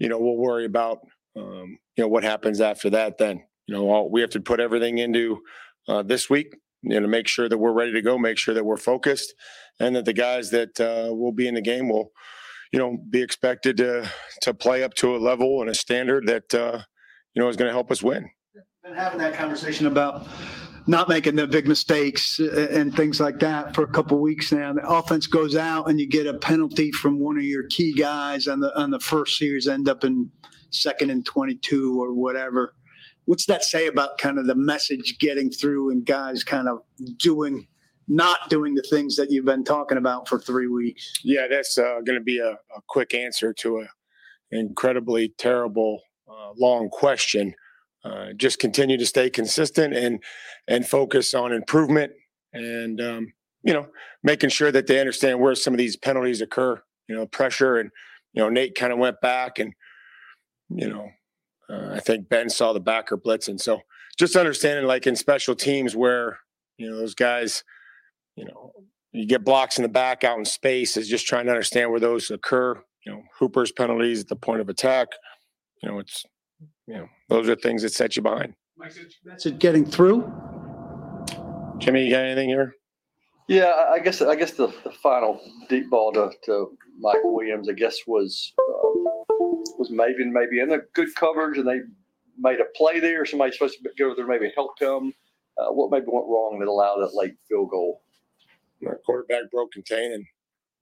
you know, we'll worry about, um, you know, what happens after that. Then, you know, all, we have to put everything into uh, this week, you know, make sure that we're ready to go, make sure that we're focused, and that the guys that uh, will be in the game will, you know, be expected to to play up to a level and a standard that uh, you know is going to help us win. Been having that conversation about not making the big mistakes uh, and things like that for a couple weeks now. The offense goes out and you get a penalty from one of your key guys on the on the first series, end up in second and twenty two or whatever. What's that say about kind of the message getting through and guys kind of doing not doing the things that you've been talking about for three weeks? Yeah, that's uh, going to be a, a, quick answer to a incredibly terrible uh, long question. Uh, just continue to stay consistent and and focus on improvement and um, you know making sure that they understand where some of these penalties occur you know pressure and you know nate kind of went back and you know uh, i think ben saw the backer blitz and so just understanding like in special teams where you know those guys you know you get blocks in the back out in space is just trying to understand where those occur you know hooper's penalties at the point of attack you know it's you know, those are things that set you behind. That's it. getting through. Jimmy, you got anything here? Yeah, I guess I guess the, the final deep ball to, to Mike Williams, I guess was uh, was maybe maybe in a good coverage, and they made a play there. Somebody supposed to go there, maybe helped him. Uh, what maybe went wrong that allowed that late field goal? Our quarterback broke contain and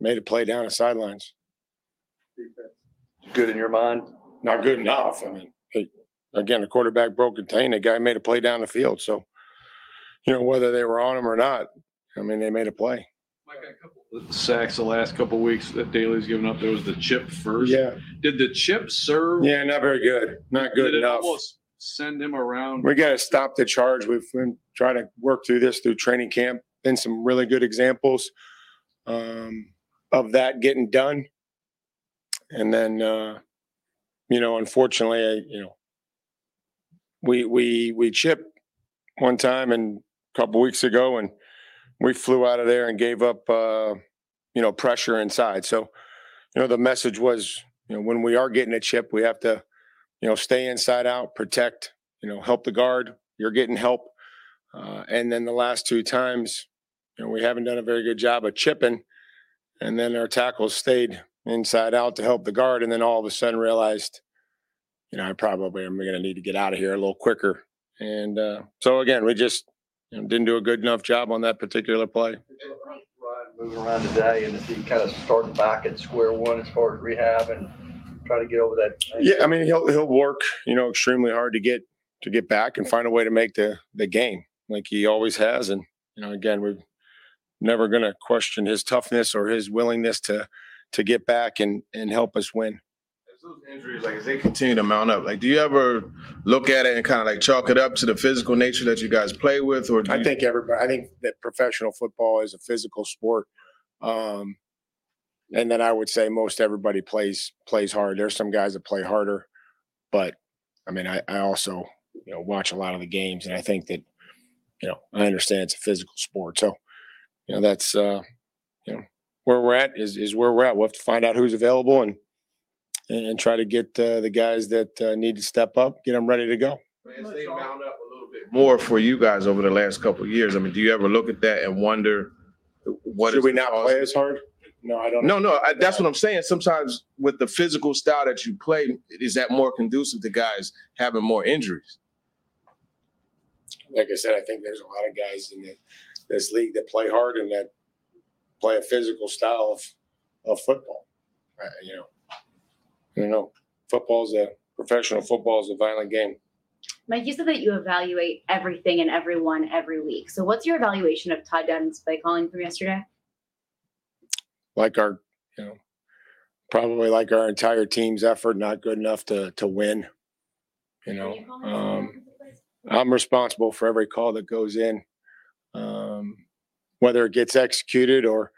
made a play down the sidelines. Good in your mind? Not good enough. I mean, again, the quarterback broke contain. The guy made a play down the field. So, you know, whether they were on him or not, I mean, they made a play. Sacks the last couple weeks that Daley's given up. There was the chip first. Yeah. Did the chip serve? Yeah, not very good. Not good Did enough. almost send him around? We got to stop the charge. We've been trying to work through this through training camp. Been some really good examples um, of that getting done. And then, uh, you know, unfortunately, I, you know, we we we chip one time and a couple weeks ago, and we flew out of there and gave up, uh, you know, pressure inside. So, you know, the message was, you know, when we are getting a chip, we have to, you know, stay inside out, protect, you know, help the guard. You're getting help, uh, and then the last two times, you know, we haven't done a very good job of chipping, and then our tackles stayed inside out to help the guard, and then all of a sudden realized you know, I probably am going to need to get out of here a little quicker. And uh, so again, we just you know, didn't do a good enough job on that particular play. Moving around today, and is he kind of starting back at square one as far as rehab and trying to get over that? Yeah, I mean he'll he'll work you know extremely hard to get to get back and find a way to make the the game like he always has. And you know, again, we're never going to question his toughness or his willingness to to get back and and help us win those injuries, like as they continue to mount up, like do you ever look at it and kind of like chalk it up to the physical nature that you guys play with, or do I you- think everybody. I think that professional football is a physical sport, um, and then I would say most everybody plays plays hard. There's some guys that play harder, but I mean, I, I also you know watch a lot of the games, and I think that you know I understand it's a physical sport. So you know that's uh, you know where we're at is is where we're at. We'll have to find out who's available and and try to get uh, the guys that uh, need to step up, get them ready to go. as they mount up a little bit more for you guys over the last couple of years? I mean, do you ever look at that and wonder what Should is we the not cause? play as hard? No, I don't. Know. No, no, I, that's what I'm saying. Sometimes with the physical style that you play, is that more conducive to guys having more injuries? like I said, I think there's a lot of guys in the, this league that play hard and that play a physical style of, of football. Uh, you know, you know, football's a professional football is a violent game. Mike, you said that you evaluate everything and everyone every week. So, what's your evaluation of Todd Downing's play calling from yesterday? Like our, you know, probably like our entire team's effort, not good enough to to win. You know, um, I'm responsible for every call that goes in, um, whether it gets executed or,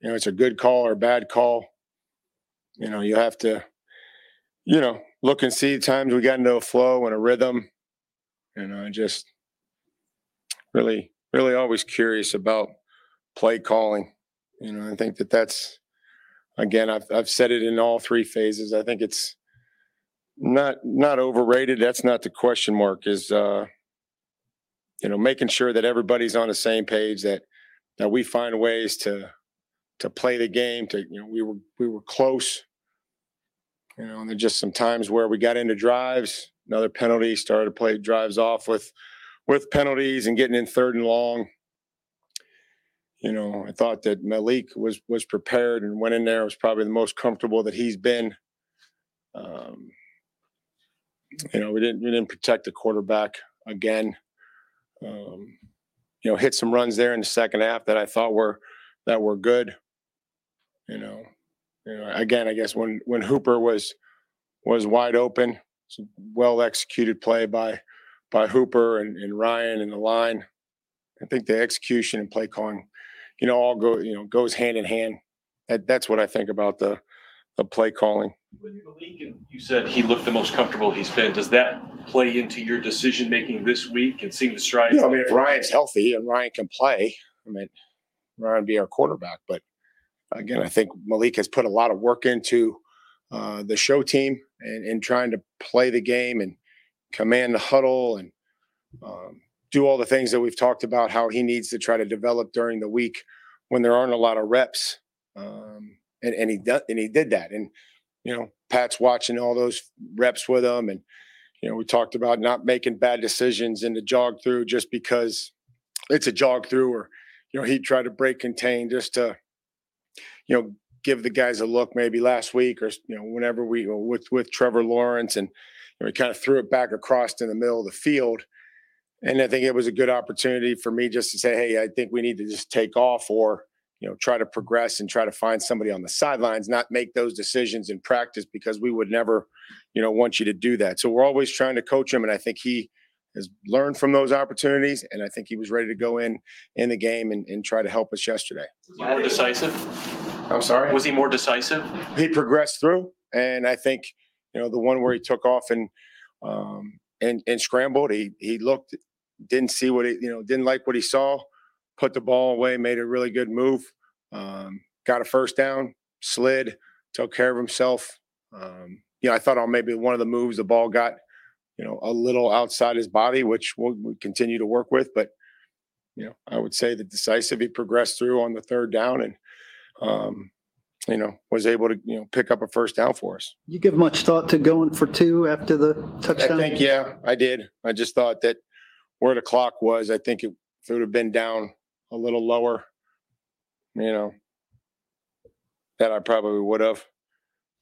you know, it's a good call or a bad call. You know, you have to, you know, look and see times we got into a flow and a rhythm. Know, I just really, really always curious about play calling. You know, I think that that's again, I've I've said it in all three phases. I think it's not not overrated. That's not the question mark. Is uh, you know making sure that everybody's on the same page. That that we find ways to to play the game. To you know we were we were close. You know, and there's just some times where we got into drives, another penalty, started to play drives off with with penalties and getting in third and long. You know, I thought that Malik was was prepared and went in there was probably the most comfortable that he's been. Um, you know, we didn't we didn't protect the quarterback again. Um, you know, hit some runs there in the second half that I thought were that were good. You know, you know, again, I guess when when Hooper was was wide open, it's a well executed play by by Hooper and, and Ryan and the line. I think the execution and play calling, you know, all go you know goes hand in hand. That, that's what I think about the the play calling. You said he looked the most comfortable he's been. Does that play into your decision making this week and seeing the strides? Yeah, I mean, if Ryan's healthy and Ryan can play, I mean, Ryan be our quarterback. But again, I think Malik has put a lot of work into uh, the show team and, and trying to play the game and command the huddle and um, do all the things that we've talked about how he needs to try to develop during the week when there aren't a lot of reps. Um, and, and he did, and he did that. And you know, Pat's watching all those reps with him, and you know, we talked about not making bad decisions in the jog through just because it's a jog through, or you know, he'd try to break contain just to, you know, give the guys a look maybe last week or you know whenever we with with Trevor Lawrence and you know, we kind of threw it back across in the middle of the field. And I think it was a good opportunity for me just to say, hey, I think we need to just take off or you know try to progress and try to find somebody on the sidelines not make those decisions in practice because we would never you know want you to do that. So we're always trying to coach him and i think he has learned from those opportunities and i think he was ready to go in in the game and, and try to help us yesterday. More decisive i'm sorry was he more decisive he progressed through and i think you know the one where he took off and um and and scrambled he he looked didn't see what he you know didn't like what he saw put the ball away, made a really good move, um, got a first down, slid, took care of himself. Um, you know, I thought on maybe one of the moves the ball got, you know, a little outside his body, which we'll, we'll continue to work with. But you know, I would say that decisive he progressed through on the third down and um, you know, was able to, you know, pick up a first down for us. You give much thought to going for two after the touchdown? I think, yeah, I did. I just thought that where the clock was, I think it, if it would have been down a little lower, you know, that I probably would have.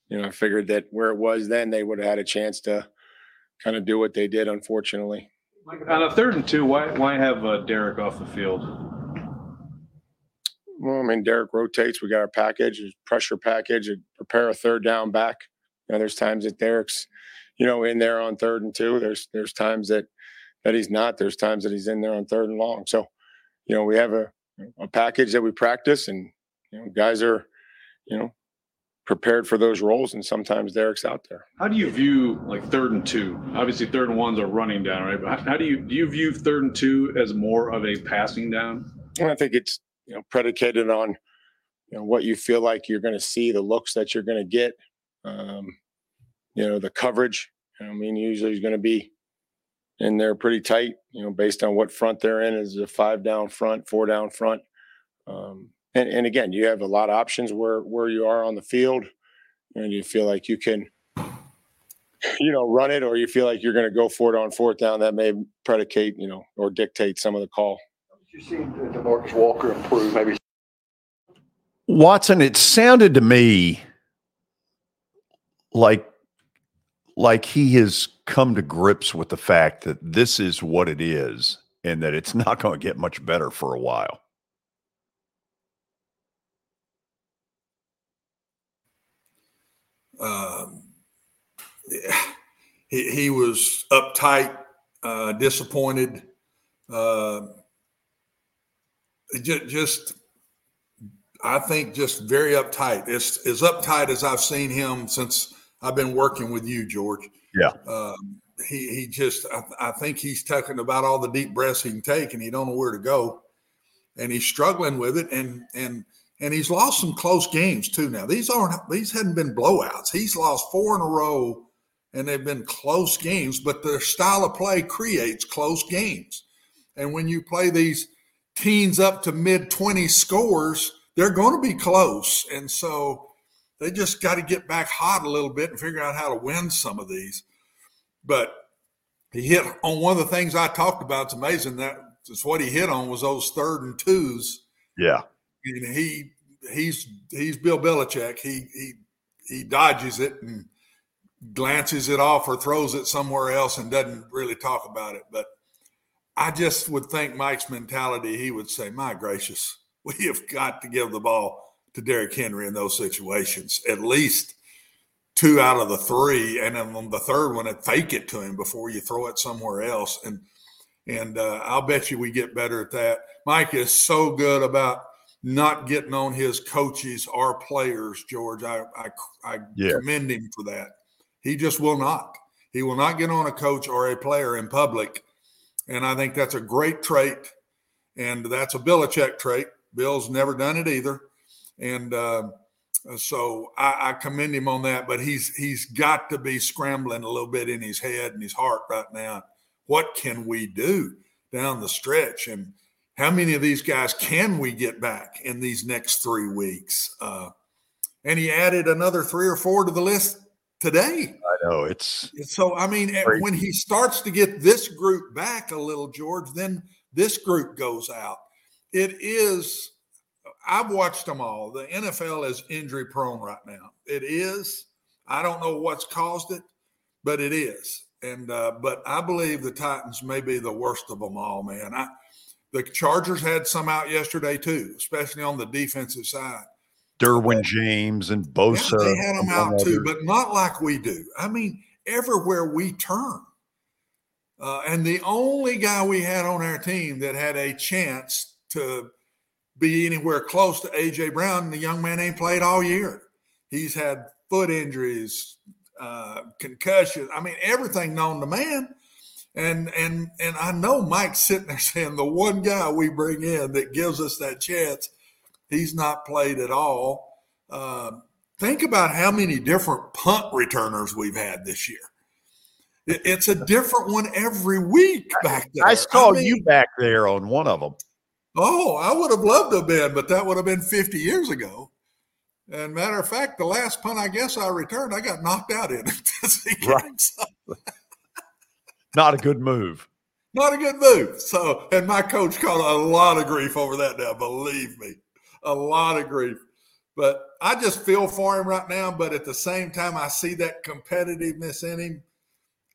You know, I figured that where it was then, they would have had a chance to kind of do what they did, unfortunately. On a third and two, why why have uh, Derrick off the field? Well, I mean, Derrick rotates. We got our package, pressure package, and prepare a third down back. You know, there's times that Derrick's, you know, in there on third and two. There's there's times that that he's not. There's times that he's in there on third and long. So you know, we have a, a package that we practice and, you know, guys are, you know, prepared for those roles. And sometimes Derrick's out there. How do you view like third and two? Obviously third and one's are running down, right? But how, how do you, do you view third and two as more of a passing down? Well, I think it's, you know, predicated on, you know, what you feel like you're going to see, the looks that you're going to get, um, you know, the coverage. I mean, usually is going to be and they're pretty tight, you know, based on what front they're in is a five down front, four down front. Um, and, and again, you have a lot of options where, where you are on the field and you feel like you can, you know, run it, or you feel like you're going to go for it on fourth down. That may predicate, you know, or dictate some of the call. You see Demarcus Walker improve maybe. Watson, it sounded to me like like he has come to grips with the fact that this is what it is and that it's [laughs] not going to get much better for a while. Um, yeah. he, he was uptight, uh, disappointed, uh, just, just, I think, just very uptight. It's as uptight as I've seen him since I've been working with you, George. Yeah. Um, he he just I, I, think he's talking about all the deep breaths he can take, and he don't know where to go, and he's struggling with it, and and and he's lost some close games too. Now these aren't these hadn't been blowouts. He's lost four in a row, and they've been close games, but their style of play creates close games. And when you play these teens up to mid 20 scores, they're going to be close. And so they just got to get back hot a little bit and figure out how to win some of these. But he hit on one of the things I talked about. It's amazing that it's what he hit on was those third and twos. Yeah. And he he's he's Bill Belichick. He he he dodges it and glances it off or throws it somewhere else and doesn't really talk about it. But I just would think Mike's mentality, he would say, My gracious, [laughs] we have got to give the ball to Derrick Henry in those situations. At least two out of the three. And then on the third one, it fake it to him before you throw it somewhere else. And and uh, I'll bet you we get better at that. Mike is so good about not getting on his coaches or players, George. I I, I Yeah. commend him for that. He just will not. He will not get on a coach or a player in public. And I think that's a great trait. And that's a Belichick trait. Bill's never done it either. And uh, so I, I commend him on that. But he's he's got to be scrambling a little bit in his head and his heart right now. What can we do down the stretch? And how many of these guys can we get back in these next three weeks? Uh, and he added another three or four to the list today. I know it's So I mean, Crazy. when he starts to get this group back a little, George, then this group goes out. It is. I've watched them all. The NFL is injury prone right now. It is. I don't know what's caused it, but it is. And uh, but I believe the Titans may be the worst of them all, man. I, the Chargers had some out yesterday too, especially on the defensive side. Derwin James and Bosa. They had them out too, but not like we do. I mean, everywhere we turn. Uh, and the only guy we had on our team that had a chance to be anywhere close to AJ Brown, the young man ain't played all year. He's had foot injuries, uh, concussion. I mean, everything known to man. And and and I know Mike's sitting there saying the one guy we bring in that gives us that chance, he's not played at all. Um, think about how many different punt returners we've had this year. It- It's a different one every week back there. I saw mean, you back there on one of them. Oh, I would have loved to have been, but that would have been 50 years ago. And matter of fact, the last punt I guess I returned, I got knocked out in it. [laughs] Right. Not a good move. Not a good move. So, and my coach caught a lot of grief over that now, believe me, a lot of grief. But I just feel for him right now. But at the same time, I see that competitiveness in him,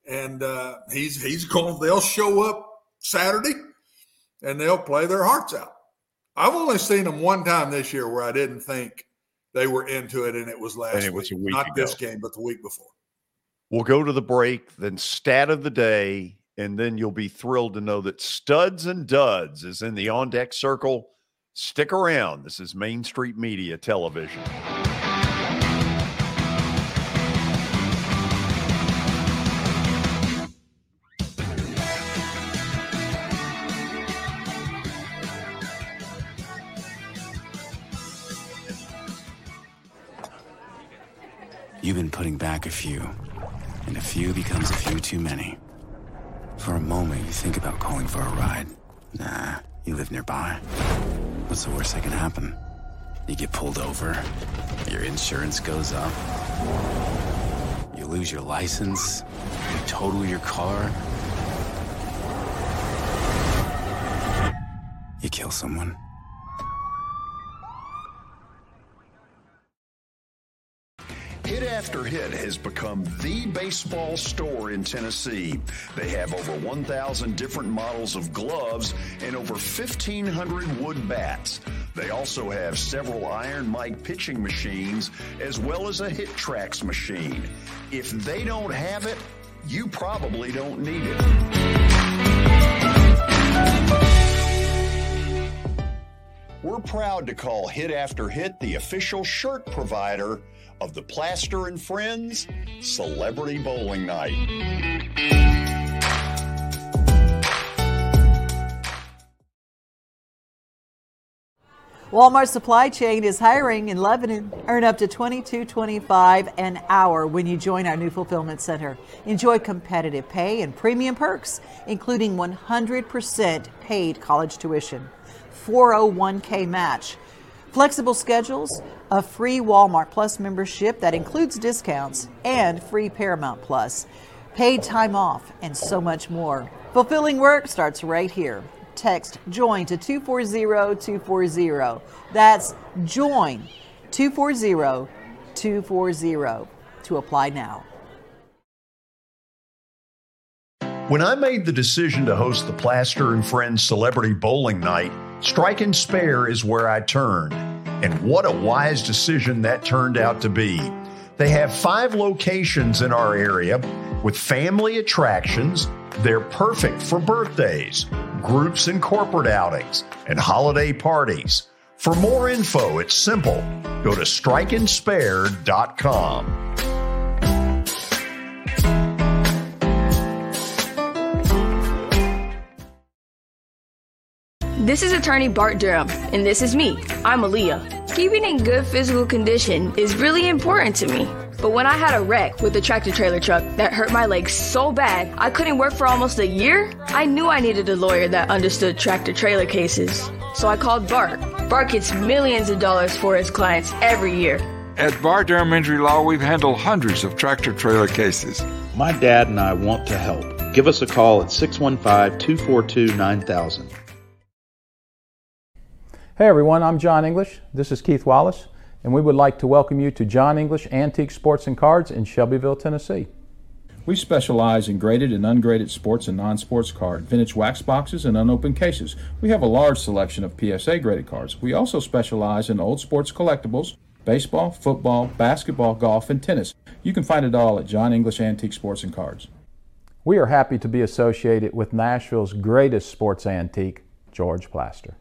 and uh, he's he's going. They'll show up Saturday, and they'll play their hearts out. I've only seen them one time this year where I didn't think they were into it, and it was last And it was a week not this game, but the week before. We'll go to the break, then stat of the day, and then you'll be thrilled to know that Studs and Duds is in the on deck circle. Stick around. This is Main Street Media Television. You've been putting back a few, and a few becomes a few too many. For a moment, you think about calling for a ride. Nah, you live nearby. What's the worst that can happen? You get pulled over, your insurance goes up, you lose your license, you total your car, you kill someone. Hit After Hit has become the baseball store in Tennessee. They have over 1,000 different models of gloves and over 1,500 wood bats. They also have several Iron Mike pitching machines as well as a HitTrax machine. If they don't have it, you probably don't need it. We're proud to call Hit After Hit the official shirt provider of the Plaster and Friends Celebrity Bowling Night. Walmart Supply Chain is hiring in Lebanon. Earn up to $22.25 an hour when you join our new fulfillment center. Enjoy competitive pay and premium perks, including 100% paid college tuition, 401k match, flexible schedules, a free Walmart Plus membership that includes discounts, and free Paramount Plus, paid time off, and so much more. Fulfilling work starts right here text join to 240-240. That's join 240-240 to apply now. When I made the decision to host the Plaster and Friends Celebrity Bowling Night, Strike and Spare is where I turned. And what a wise decision that turned out to be. They have five locations in our area with family attractions. They're perfect for birthdays, groups and corporate outings, and holiday parties. For more info, it's simple. Go to strikeandspare.com. This is attorney Bart Durham, and this is me. I'm Aaliyah. Keeping in good physical condition is really important to me. But when I had a wreck with a tractor trailer truck that hurt my legs so bad I couldn't work for almost a year, I knew I needed a lawyer that understood tractor trailer cases. So I called Bart. Bart gets millions of dollars for his clients every year. At Bar Durham Injury Law, we've handled hundreds of tractor trailer cases. My dad and I want to help. Give us a call at 615 242 9000. Hey everyone, I'm John English. This is Keith Wallace, and we would like to welcome you to John English Antique Sports and Cards in Shelbyville, Tennessee. We specialize in graded and ungraded sports and non sports card, vintage wax boxes, and unopened cases. We have a large selection of PSA graded cards. We also specialize in old sports collectibles, baseball, football, basketball, golf, and tennis. You can find it all at John English Antique Sports and Cards. We are happy to be associated with Nashville's greatest sports antique, George Plaster.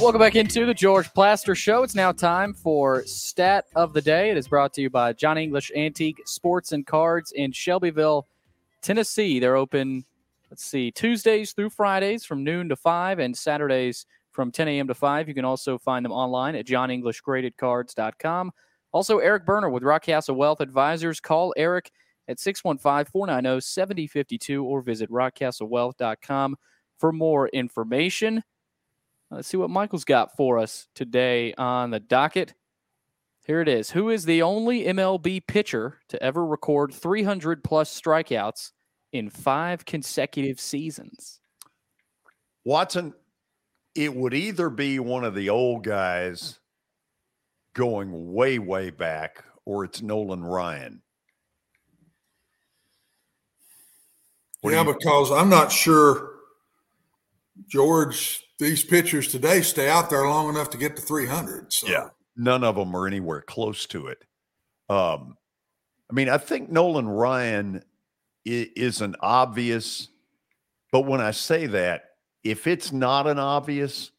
Welcome back into the George Plaster Show. It's now time for Stat of the Day. It is brought to you by John English Antique Sports and Cards in Shelbyville, Tennessee. They're open, let's see, Tuesdays through Fridays from noon to 5 and Saturdays from 10 a.m. to 5. You can also find them online at johnenglishgradedcards.com. Also, Eric Berner with Rockcastle Wealth Advisors. Call Eric at 615 490 7052 or visit rockcastlewealth.com for more information. Let's see what Michael's got for us today on the docket. Here it is. Who is the only MLB pitcher to ever record 300 plus strikeouts in five consecutive seasons? Watson, it would either be one of the old guys going way, way back, or it's Nolan Ryan. What yeah, because I'm not sure George, these pitchers today stay out there long enough to get to 300. So. Yeah, none of them are anywhere close to it. Um, I mean, I think Nolan Ryan i- is an obvious, but when I say that, if it's not an obvious,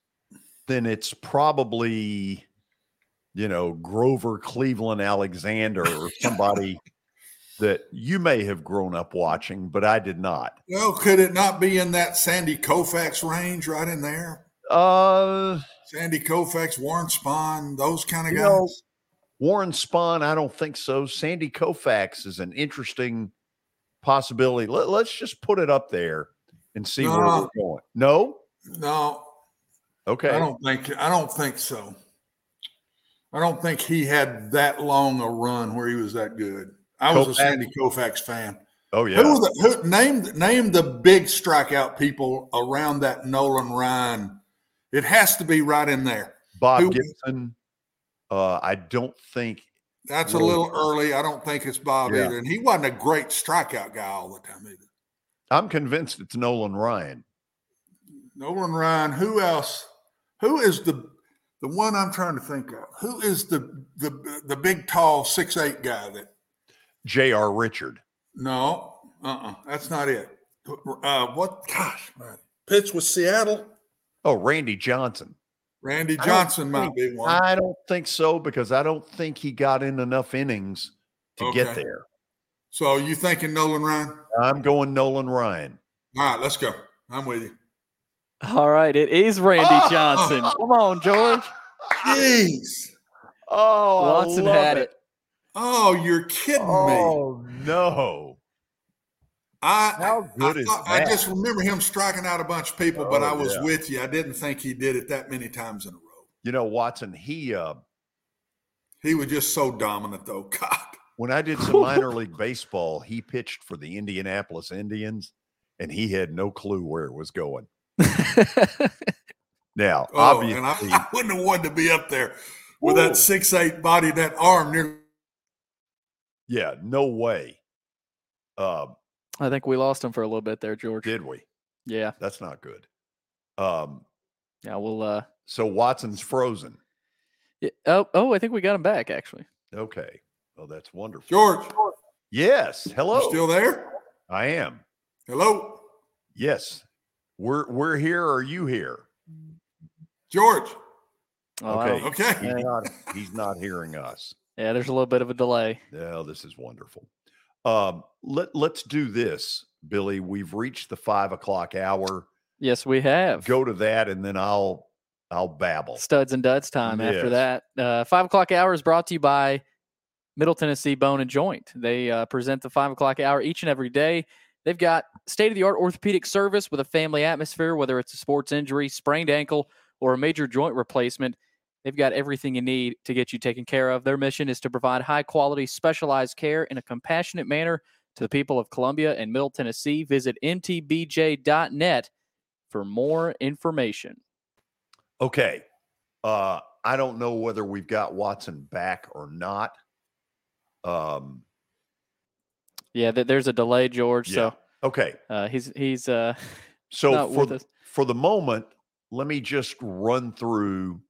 then it's probably, you know, Grover Cleveland Alexander or [laughs] somebody that you may have grown up watching, but I did not. Well, could it not be in that Sandy Koufax range right in there? Uh, Sandy Koufax, Warren Spahn, those kind of guys. know, Warren Spahn, I don't think so. Sandy Koufax is an interesting possibility. Let, us just put it up there and see where No. we're going. No, no, okay. I don't think I don't think so. I don't think he had that long a run where he was that good. I was a Sandy Koufax fan. Oh yeah. Who the, who name name the big strikeout people around that Nolan Ryan? It has to be right in there. Bob Who- Gibson. Uh, I don't think That's a little early. I don't think it's Bob Yeah. either. And he wasn't a great strikeout guy all the time either. I'm convinced it's Nolan Ryan. Nolan Ryan. Who else? Who is the the one I'm trying to think of? Who is the the the big tall six eight guy that J.R. Richard. no, uh-uh, that's not it. Uh what gosh, man. Pitch with Seattle. Oh, Randy Johnson. Randy Johnson might think- be one. I don't think so because I don't think he got in enough innings to get there. So you thinking Nolan Ryan? I'm going Nolan Ryan. All right, let's go. I'm with you. All right, it is Randy Oh! [laughs] Johnson. Come on, George. Jeez. Oh, Watson love had it. it. Oh, you're kidding me. Oh no! I How good I, is thought- I that? just remember him striking out a bunch of people, but Oh, I was yeah. with you. I didn't think he did it that many times in a row. You know, Watson. He uh, He was just so dominant, though. [laughs] God. When I did some minor [laughs] league baseball, he pitched for the Indianapolis Indians, and he had no clue where it was going. [laughs] now, Oh, and I, obviously, I wouldn't have wanted to be up there with Ooh. that six eight body, that arm near. yeah, no way. Uh, I think we lost him for a little bit there, George. did we? Yeah. That's not good. Um, Yeah, we'll uh so Watson's frozen. yeah, oh oh I think we got him back actually. Okay. Oh, that's wonderful. George, Yes. Hello. you still there? I am. Hello, Yes. We're we're here. Are you here? George. Oh, okay. wow. Okay. He's not, he's not hearing us. Yeah, there's a little bit of a delay. Yeah, this is wonderful. Um, let let's do this, Billy. We've reached the five o'clock hour. Yes, we have. Go to that, and then I'll I'll babble. Studs and duds time after that. Uh, five o'clock hour is brought to you by Middle Tennessee Bone and Joint. They uh, present the five o'clock hour each and every day. They've got state of the art orthopedic service with a family atmosphere, whether it's a sports injury, sprained ankle, or a major joint replacement. They've got everything you need to get you taken care of. Their mission is to provide high quality, specialized care in a compassionate manner to the people of Columbia and Middle Tennessee. Visit mtbj.net for more information. Okay. Uh, I don't know whether we've got Watson back or not. Um, Yeah, th- there's a delay, George. Yeah. So okay. uh, he's he's uh, [laughs] So for the, for the moment, let me just run through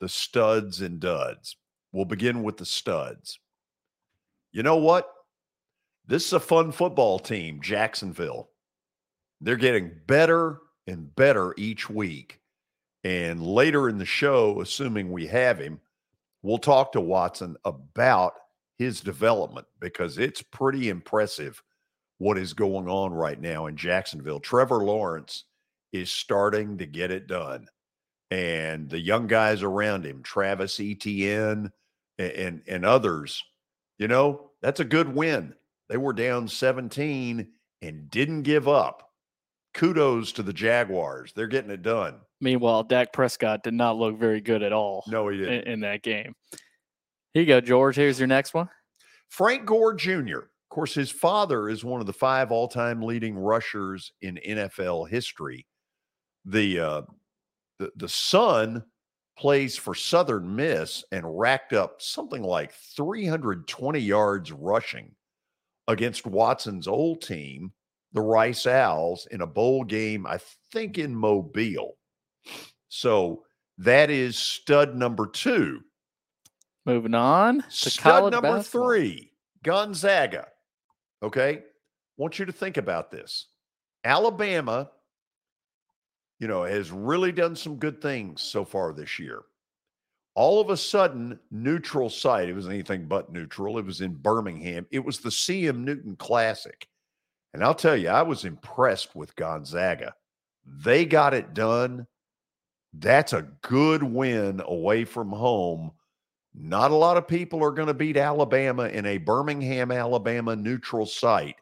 the studs and duds. We'll begin with the studs. You know what? This is a fun football team, Jacksonville. They're getting better and better each week. And later in the show, assuming we have him, we'll talk to Watson about his development because it's pretty impressive what is going on right now in Jacksonville. Trevor Lawrence is starting to get it done. And the young guys around him, Travis Etienne and, and, and others, you know, that's a good win. They were down 17 and didn't give up. Kudos to the Jaguars. They're getting it done. Meanwhile, Dak Prescott did not look very good at all No, he didn't. in that game. Here you go, George. Here's your next one. Frank Gore Jr. Of course, his father is one of the five all-time leading rushers in NFL history. The uh, the the son plays for Southern Miss and racked up something like 320 yards rushing against Watson's old team, the Rice Owls, in a bowl game, I think in Mobile. So that is stud number two. Moving on to Stud number basketball. three, Gonzaga. Okay. want you to think about this. Alabama, you know, has really done some good things so far this year. All of a sudden, neutral site, it was anything but neutral. It was in Birmingham. It was the CM Newton Classic. And I'll tell you, I was impressed with Gonzaga. They got it done. That's a good win away from home. Not a lot of people are going to beat Alabama in a Birmingham, Alabama neutral site,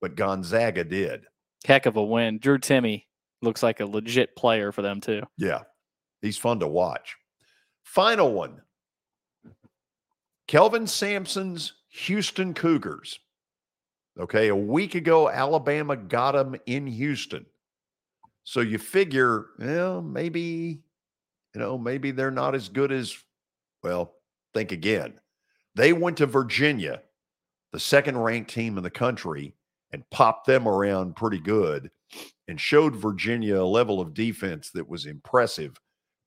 but Gonzaga did. Heck of a win. Drew Timme looks like a legit player for them too. Yeah, he's fun to watch. Final one Kelvin Sampson's Houston Cougars. Okay, a week ago, Alabama got them in Houston. So you figure, well, maybe, you know, maybe they're not as good as, well, think again. They went to Virginia, the second ranked team in the country, and popped them around pretty good and showed Virginia a level of defense that was impressive.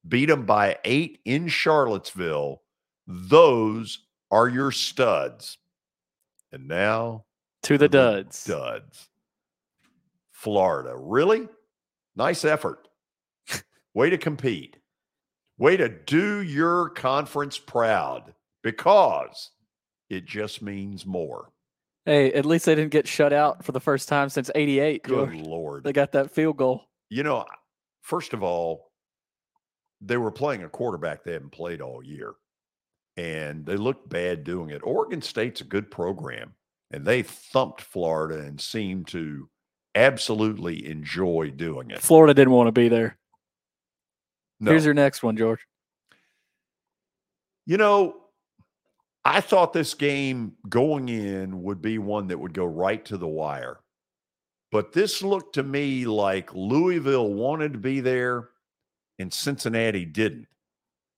Beat them by eight in Charlottesville. Those are your studs. And now To the duds. duds. Florida. Really? Nice effort. Way to compete. Way to do your conference proud because it just means more. Hey, at least they didn't get shut out for the first time since '88. Good lord! They got that field goal. You know, first of all, they were playing a quarterback they hadn't played all year, and they looked bad doing it. Oregon State's a good program, and they thumped Florida and seemed to absolutely enjoy doing it. Florida didn't want to be there. No. Here's your next one, George. You know, I thought this game going in would be one that would go right to the wire. But this looked to me like Louisville wanted to be there and Cincinnati didn't.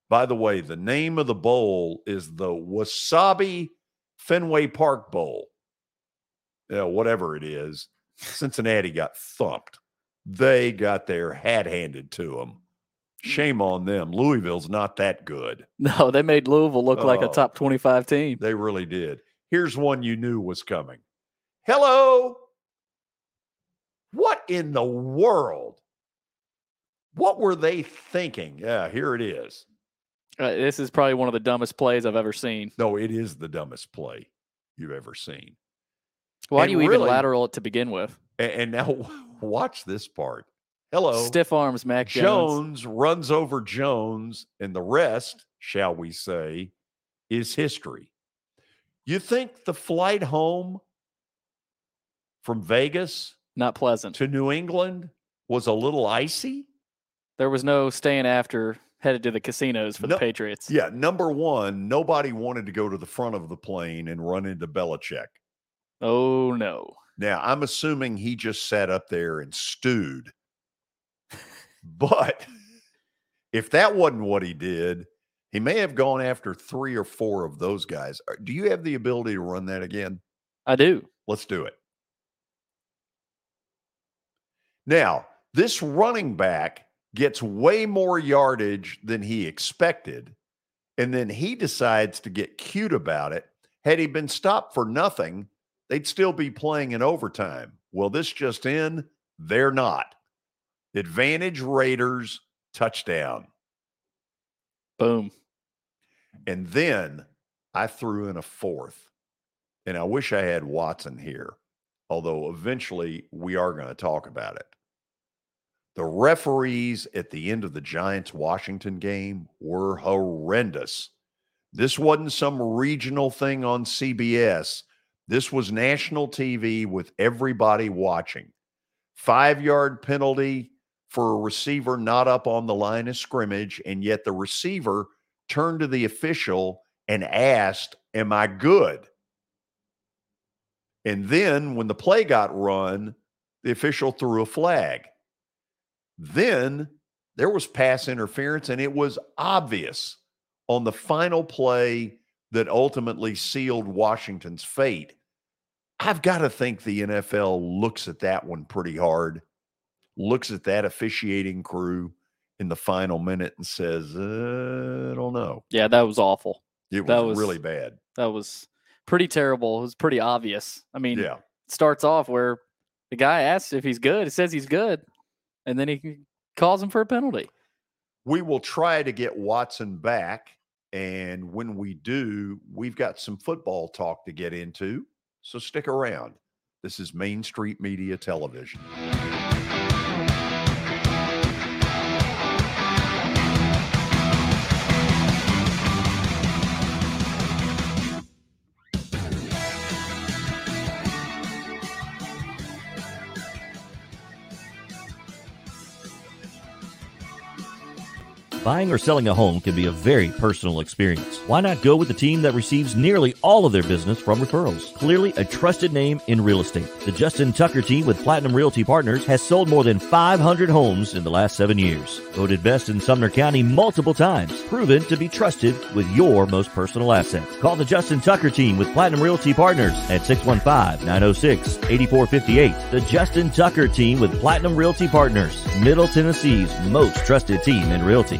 By the way, the name of the bowl is the Wasabi Fenway Park Bowl. Yeah, whatever it is. Cincinnati got thumped. They got their hat handed to them. Shame on them. Louisville's not that good. [laughs] No, they made Louisville look like a Oh. top 25 team. They really did. Here's one you knew was coming. Hello. What in the world? What were they thinking? Yeah, here it is. Uh, this is probably one of the dumbest plays I've ever seen. No, it is the dumbest play you've ever seen. Why And do you even lateral it to begin with? A- And, now [laughs] watch this part. Hello. Stiff arms, Mac Jones. Jones runs over Jones, and the rest, shall we say, is history. You think the flight home from Vegas Not pleasant. to New England was a little icy? There was no staying after headed to the casinos for No- the Patriots. Yeah, number one, nobody wanted to go to the front of the plane and run into Belichick. Oh no. Now, I'm assuming he just sat up there and stewed. But if that wasn't what he did, he may have gone after three or four of those guys. Uh, Do you have the ability to run that again? I do. Let's do it. Now, this running back gets way more yardage than he expected. And then he decides to get cute about it. Had he been stopped for nothing, they'd still be playing in overtime. Well, this just in, they're not. Advantage Raiders touchdown. Boom. And then I threw in a fourth. And I wish I had Watson here, although eventually we are going to talk about it. The referees at the end of the Giants Washington game were horrendous. This wasn't some regional thing on CBS. This was national TV with everybody watching. Five yard penalty for a receiver not up on the line of scrimmage, and yet the receiver turned to the official and asked, Am I good? And then when the play got run, the official threw a flag. Then there was pass interference, and it was obvious on the final play that ultimately sealed Washington's fate. I've got to think the NFL looks at that one pretty hard, looks at that officiating crew in the final minute and says, uh, I don't know. Yeah, that was awful. It was, That was- really bad. That was pretty terrible. It was pretty obvious. I mean, Yeah. it starts off where the guy asks if he's good. It says he's good, and then he calls him for a penalty. We will try to get Watson back. And when we do, we've got some football talk to get into. So stick around. This is Main Street Media Television. Buying or selling a home can be a very personal experience. Why not go with the team that receives nearly all of their business from referrals? Clearly a trusted name in real estate. The Justin Tucker team with Platinum Realty Partners has sold more than 500 homes in the last seven years. Voted best in Sumner County multiple times. Proven to be trusted with your most personal assets. Call the Justin Tucker team with Platinum Realty Partners at 615-906-8458. The Justin Tucker team with Platinum Realty Partners. Middle Tennessee's most trusted team in realty.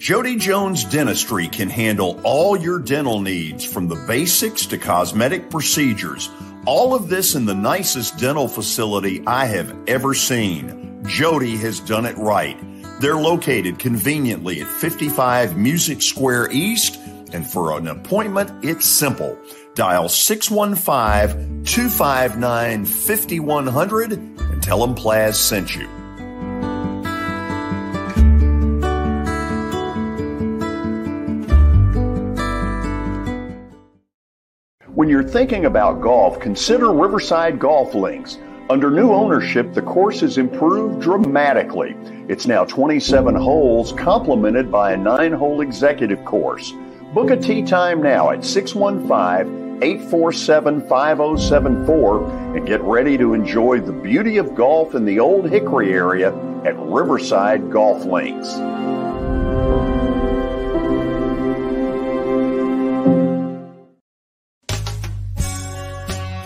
Jody Jones Dentistry can handle all your dental needs from the basics to cosmetic procedures. All of this in the nicest dental facility I have ever seen. Jody has done it right. They're located conveniently at 55 Music Square East, and for an appointment, it's simple. Dial 615 259 5100 and tell them Plaz sent you. When you're thinking about golf, consider Riverside Golf Links. Under new ownership, the course has improved dramatically. It's now 27 holes, complemented by a nine hole executive course. Book a tee time now at 615 847 5074 and get ready to enjoy the beauty of golf in the Old Hickory area at Riverside Golf Links.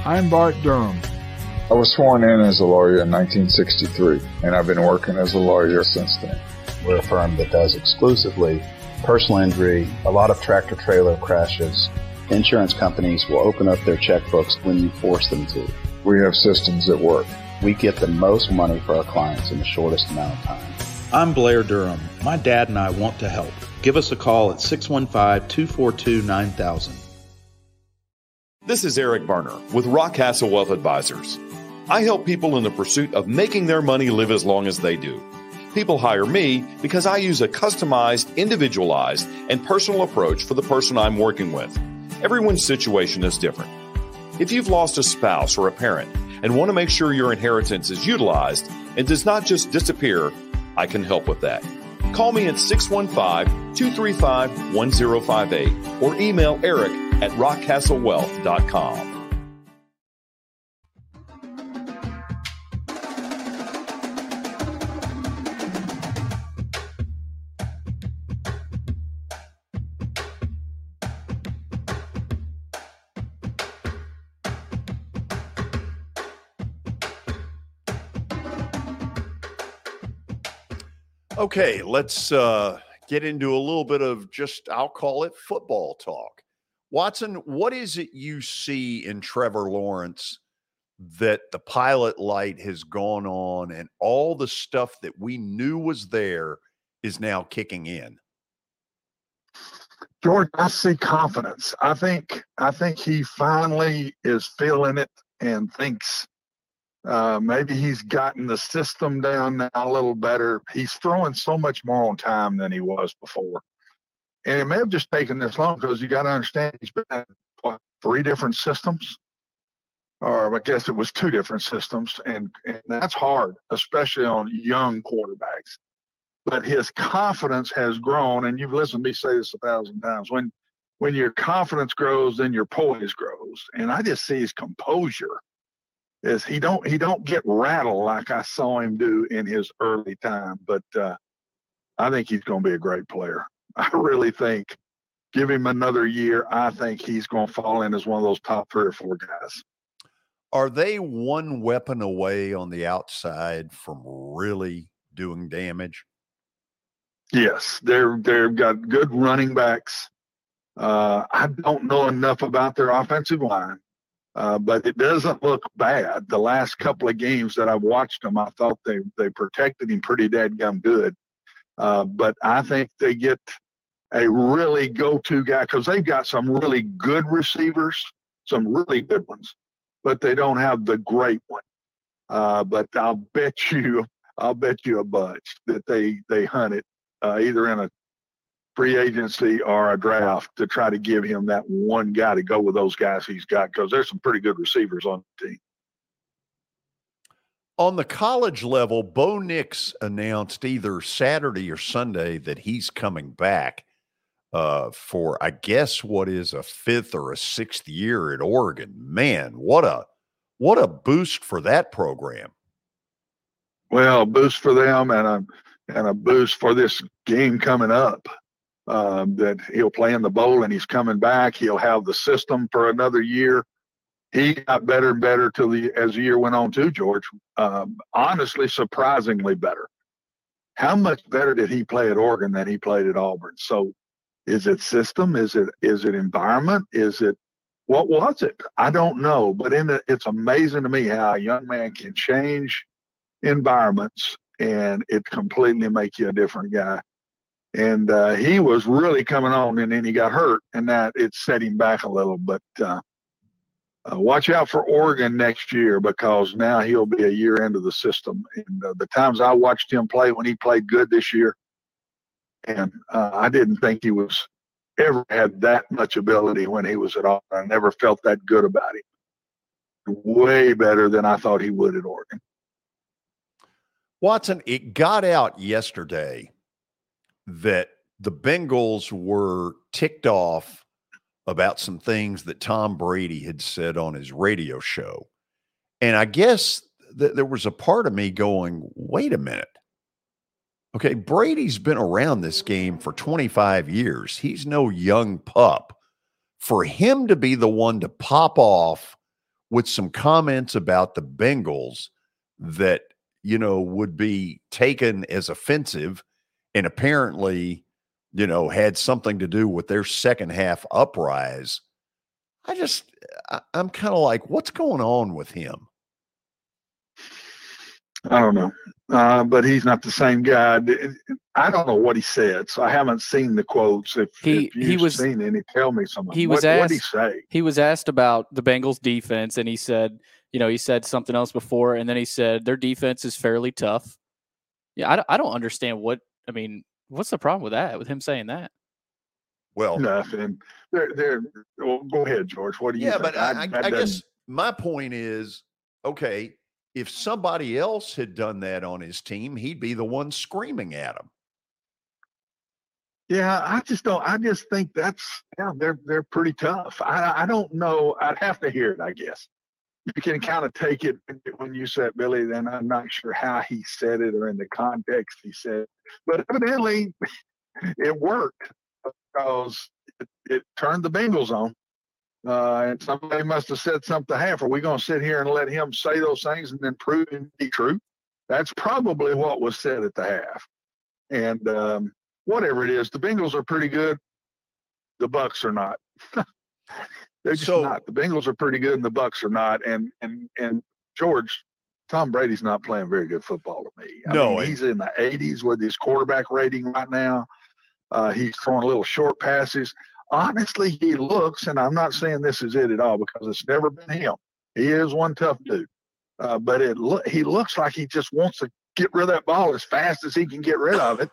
I'm Bart Durham. I was sworn in as a lawyer in 1963, and I've been working as a lawyer since then. We're a firm that does exclusively personal injury, a lot of tractor trailer crashes. Insurance companies will open up their checkbooks when you force them to. We have systems that work. We get the most money for our clients in the shortest amount of time. I'm Blair Durham. My dad and I want to help. Give us a call at 615 242 9000. This is Eric Berner with Rock Castle Wealth Advisors. I help people in the pursuit of making their money live as long as they do. People hire me because I use a customized, individualized, and personal approach for the person I'm working with. Everyone's situation is different. If you've lost a spouse or a parent and want to make sure your inheritance is utilized and does not just disappear, I can help with that. Call me at 615 235 1058 or email Eric at rockcastlewealth.com. Okay, let's uh, get into a little bit of just, I'll call it football talk. Watson, what is it you see in Trevor Lawrence that the pilot light has gone on and all the stuff that we knew was there is now kicking in? George, I see confidence. I think I think he finally is feeling it and thinks uh, maybe he's gotten the system down now a little better. He's throwing so much more on time than he was before. And it may have just taken this long because you got to understand he's been at what, three different systems, or I guess it was two different systems, and, and that's hard, especially on young quarterbacks. But his confidence has grown, and you've listened to me say this a thousand times. When when your confidence grows, then your poise grows, and I just see his composure is he don't he don't get rattled like I saw him do in his early time. But uh, I think he's going to be a great player. [laughs] I really think. Give him another year. I think he's going to fall in as one of those top three or four guys. Are they one weapon away on the outside from really doing damage? Yes, they're they've got good running backs. Uh, I don't know enough about their offensive line, uh, but it doesn't look bad. The last couple of games that I've watched them, I thought they they protected him pretty gum good. Uh, but I think they get a really go-to guy because they've got some really good receivers, some really good ones, but they don't have the great one. Uh, but I'll bet [laughs] you, I'll bet you a bunch that they they hunt it uh, either in a free agency or a draft to try to give him that one guy to go with those guys he's got because there's some pretty good receivers on the team. On the college level, Bo Nix announced either Saturday or Sunday that he's coming back uh, for, I guess, what is a fifth or a sixth year at Oregon. Man, what a what a boost for that program. Well, boost for them and a and a boost for this game coming up. Um, that he'll play in the bowl and he's coming back. He'll have the system for another year. He got better and better till the as the year went on too, George. Um, honestly, surprisingly better. How much better did he play at Oregon than he played at Auburn? So, is it system? Is it is it environment? Is it what was it? I don't know. But in the, it's amazing to me how a young man can change environments and it completely make you a different guy and uh, he was really coming on, and then he got hurt, and that it set him back a little. But uh, uh, watch out for Oregon next year because now he'll be a year into the system. And uh, the times I watched him play when he played good this year, and uh, I didn't think he was ever had that much ability when he was at Auburn. I never felt that good about him. Way better than I thought he would at Oregon. Watson, it got out yesterday that the Bengals were ticked off about some things that Tom Brady had said on his radio show. And I guess th- there was a part of me going, wait a minute. Okay, Brady's been around this game for 25 years. He's no young pup. For him to be the one to pop off with some comments about the Bengals that, you know, would be taken as offensive and apparently, you know, had something to do with their second half uprise. I just, I, am kind of like, what's going on with him? I don't know, uh, but he's not the same guy. I don't know what he said, so I haven't seen the quotes. If, he if he was seen any, tell me something. He was what, asked. he say? He was asked about the Bengals' defense, and he said, you know, he said something else before, and then he said their defense is fairly tough. Yeah, I don't, I don't understand what I mean. What's the problem with that? With him saying that? Well, nothing. They're they're. Well, go ahead, George. What do you? Yeah, think? but I, I, that I guess my point is, okay, if somebody else had done that on his team, he'd be the one screaming at him. Yeah, I just don't. I just think that's yeah, they're they're pretty tough. I I don't know. I'd have to hear it. I guess you can kind of take it when you said Billy. Then I'm not sure how he said it or in the context he said, but evidently [laughs] it worked because it, it turned the Bengals on. Uh, and somebody must have said something to half. Are we going to sit here and let him say those things and then prove it to be true? That's probably what was said at the half. And um, whatever it is, the Bengals are pretty good. The Bucks are not. [laughs] They're just not. The Bengals are pretty good, and the Bucks are not. And and and George, Tom Brady's not playing very good football to me. I No, mean, he's in the 80s with his quarterback rating right now. Uh, he's throwing little short passes. Honestly, he looks, and I'm not saying this is it at all because it's never been him. He is one tough dude, uh, but it lo- he looks like he just wants to get rid of that ball as fast as he can get rid of it.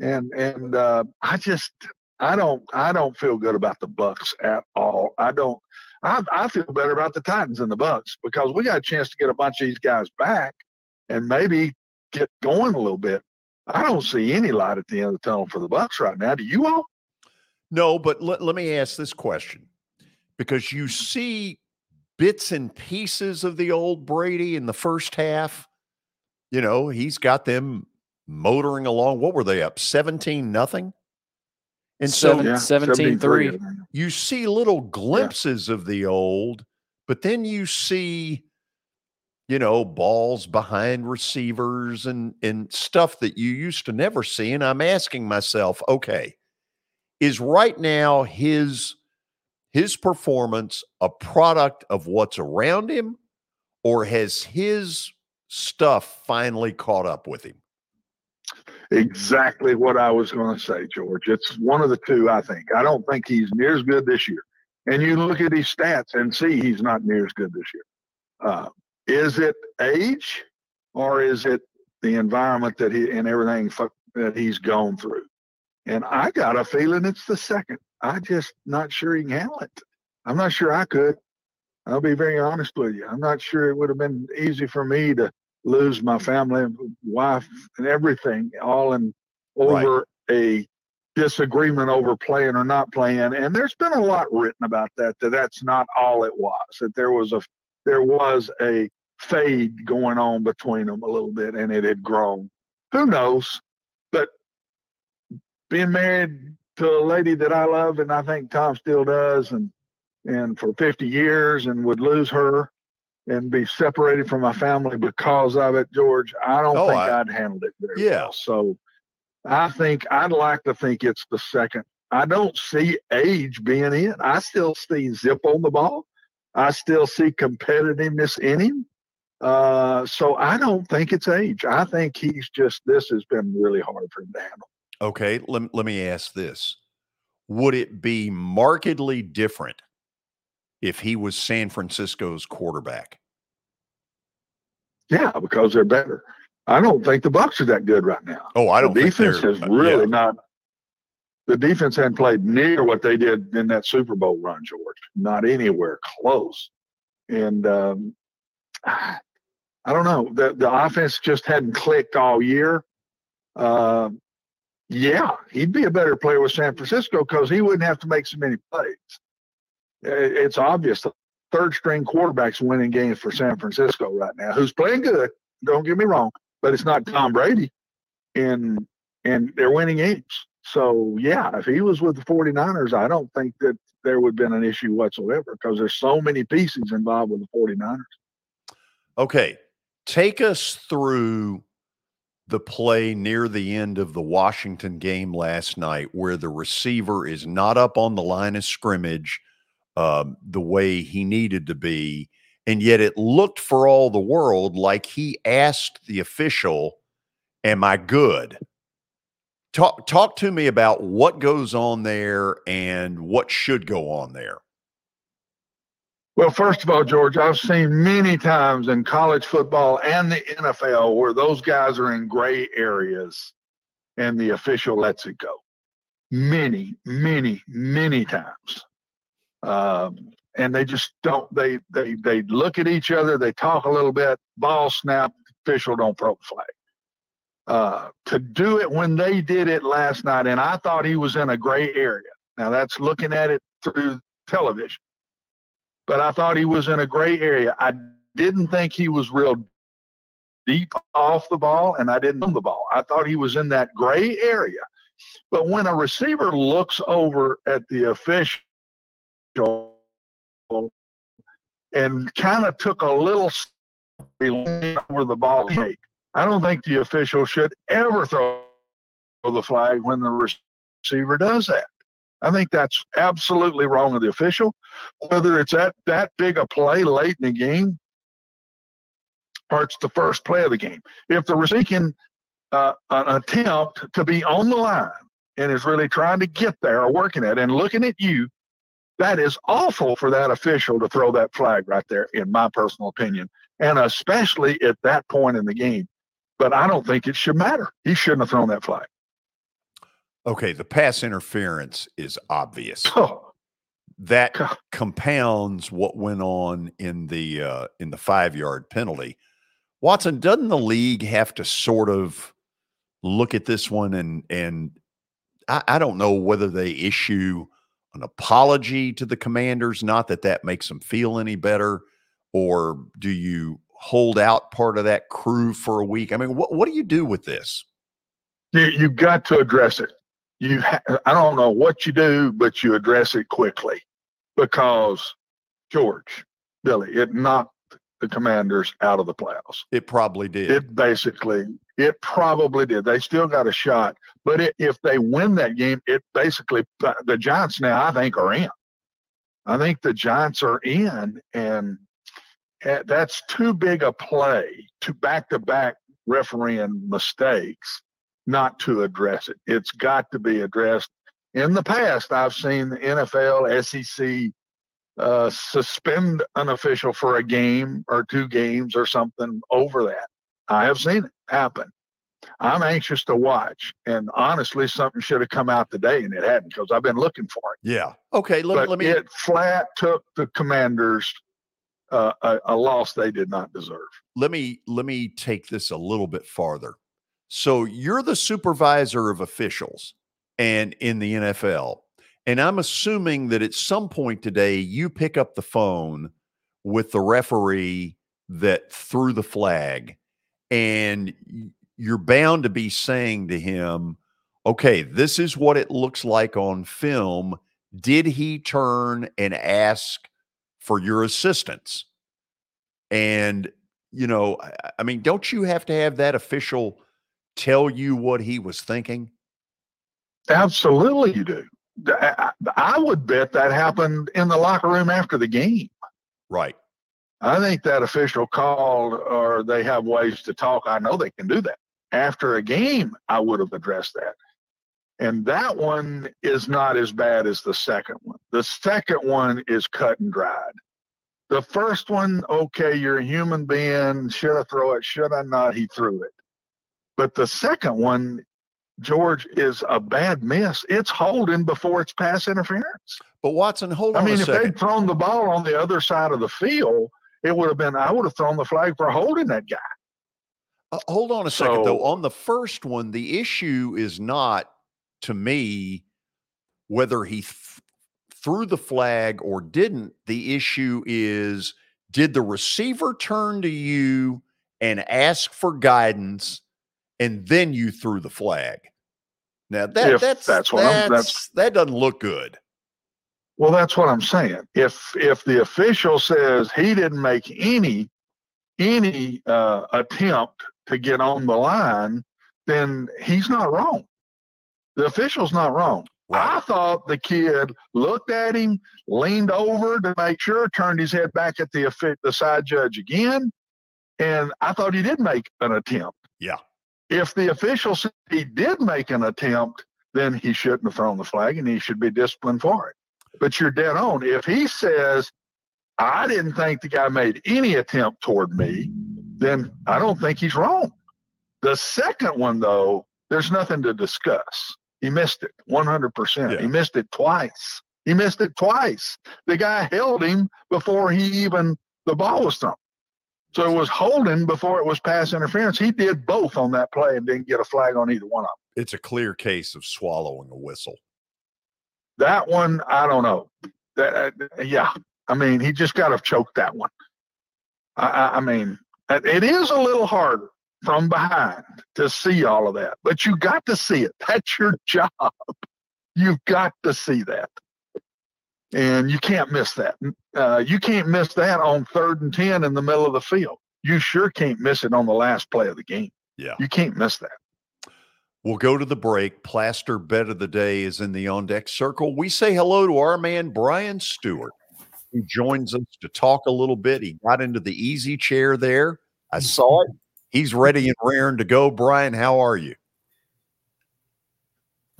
And and uh, I just I don't I don't feel good about the Bucks at all. I don't. I, I feel better about the Titans than the Bucks because we got a chance to get a bunch of these guys back and maybe get going a little bit. I don't see any light at the end of the tunnel for the Bucks right now. Do you all? No, but let, let me ask this question because you see bits and pieces of the old Brady in the first half. You know, he's got them motoring along. What were they up? 17 nothing? And so Seven- Yeah, 17-3. 17-3. you see little glimpses of the old, but then you see you know, balls behind receivers and and stuff that you used to never see. And I'm asking myself, okay, is right now his his performance a product of what's around him, or has his stuff finally caught up with him? Exactly what I was going to say, George. It's one of the two, I think. I don't think he's near as good this year. And you look at his stats and see he's not near as good this year. Uh, is it age or is it the environment that he and everything that he's gone through? And I got a feeling it's the second. I just not sure he can handle it. I'm not sure I could. I'll be very honest with you. I'm not sure it would have been easy for me to lose my family, wife, and everything, all in over a disagreement over playing or not playing. And there's been a lot written about that. That that's not all it was. That there was a there was a fade going on between them a little bit, and it had grown. Who knows? Being married to a lady that I love, and I think Tom still does, and and for 50 years, and would lose her and be separated from my family because of it, George. I don't Oh, think I- I, would handled it very Yeah. well. So I think I'd like to think it's the second. I don't see age being in. I still see zip on the ball. I still see competitiveness in him. Uh, so I don't think it's age. I think he's just this has been really hard for him to handle. Okay, let, let me ask this. Would it be markedly different if he was San Francisco's quarterback? Yeah, because they're better. I don't think the Bucks are that good right now. Oh, I don't The think defense has uh, really yeah. not. The defense hadn't played near what they did in that Super Bowl run, George. Not anywhere close. And um, [sighs] I don't know. The the offense just hadn't clicked all year. Uh, yeah, he'd be a better player with San Francisco because he wouldn't have to make so many plays. It's obvious. The third string quarterback's winning games for San Francisco right now. Who's playing good? Don't get me wrong, but it's not Tom Brady, and and they're winning games. So yeah, if he was with the 49ers, I don't think that there would have been an issue whatsoever because there's so many pieces involved with the 49ers. Okay, take us through the play near the end of the Washington game last night where the receiver is not up on the line of scrimmage um, the way he needed to be. And yet it looked for all the world like he asked the official, Am I good? Talk, talk to me about what goes on there and what should go on there. Well, first of all, George, I've seen many times in college football and the NFL where those guys are in gray areas and the official lets it go. Many, many, many times. Um, and they just don't they they they look at each other, they talk a little bit, ball snap, official don't throw the flag. Uh, to do it when they did it last night, and I thought he was in a gray area. Now that's looking at it through television but I thought he was in a gray area. I didn't think he was real deep off the ball, and I didn't on the ball. I thought he was in that gray area. But when a receiver looks over at the official and kind of took a little over the ball, I don't think the official should ever throw the flag when the receiver does that. I think that's absolutely wrong of the official. Whether it's at that big a play late in the game or it's the first play of the game. If the receiver can uh, an attempt to be on the line and is really trying to get there or working at it and looking at you, that is awful for that official to throw that flag right there, in my personal opinion, and especially at that point in the game. But I don't think it should matter. He shouldn't have thrown that flag. Okay, the pass interference is obvious. Oh, that compounds what went on in the uh, in the five yard penalty. Watson, doesn't the league have to sort of look at this one and and I, I don't know whether they issue an apology to the commanders, not that that makes them feel any better, or do you hold out part of that crew for a week? I mean, what what do you do with this? you, you've got to address it. You, ha- I don't know what you do, but you address it quickly because George, Billy, it knocked the Commanders out of the playoffs. It probably did. It basically, it probably did. They still got a shot, but it, if they win that game, it basically the Giants now I think are in. I think the Giants are in, and eh, that's too big a play to back to back refereeing mistakes not to address it. It's got to be addressed. In the past, I've seen the NFL, SEC uh, suspend an official for a game or two games or something over that. I have seen it happen. I'm anxious to watch, and honestly, something should have come out today, and it hadn't because I've been looking for it. Yeah. Okay. Let, but let me. it flat took the Commanders uh, a, a loss they did not deserve. Let me let me take this a little bit farther. So you're the supervisor of officials and in the NFL. And I'm assuming that at some point today you pick up the phone with the referee that threw the flag and you're bound to be saying to him, okay, this is what it looks like on film. Did he turn and ask for your assistance? And, you know, I mean, don't you have to have that official tell you what he was thinking? Absolutely, you do. I would bet that happened in the locker room after the game. Right. I think that official called, or they have ways to talk. I know they can do that. After a game, I would have addressed that. And that one is not as bad as the second one. The second one is cut and dried. The first one, okay, you're a human being. Should I throw it? Should I not? He threw it. But the second one, George, is a bad miss. It's holding before it's pass interference. But Watson, hold on. I mean, if they'd thrown the ball on the other side of the field, it would have been. I would have thrown the flag for holding that guy. Uh, hold on a so, second, though. On the first one, the issue is not to me whether he th- threw the flag or didn't. The issue is did the receiver turn to you and ask for guidance, and then you threw the flag? Now that if that's that's what that's, that's that doesn't look good. Well, that's what I'm saying. If if the official says he didn't make any any uh, attempt to get on the line, then he's not wrong. The official's not wrong. Right. I thought the kid looked at him, leaned over to make sure, turned his head back at the the side judge again, and I thought he did make an attempt. Yeah. If the official said he did make an attempt, then he shouldn't have thrown the flag and he should be disciplined for it but you're dead on. If he says, I didn't think the guy made any attempt toward me, then I don't think he's wrong. The second one, though, there's nothing to discuss. He missed it 100%. Yeah. He missed it twice. He missed it twice. The guy held him before he even, the ball was thrown. So it was holding before it was pass interference. He did both on that play and didn't get a flag on either one of them. It's a clear case of swallowing a whistle. That one, I don't know. That, uh, yeah, I mean, he just got to choke that one. I, I mean, it is a little harder from behind to see all of that, but you got to see it. That's your [laughs] job. You've got to see that. And you can't miss that. Uh, you can't miss that on third and 10 in the middle of the field. You sure can't miss it on the last play of the game. Yeah. You can't miss that. We'll go to the break. Plaster bet of the day is in the on deck circle. We say hello to our man, Brian Stewart, who joins us to talk a little bit. He got into the easy chair there. I saw it. He's ready and raring to go. Brian, how are you?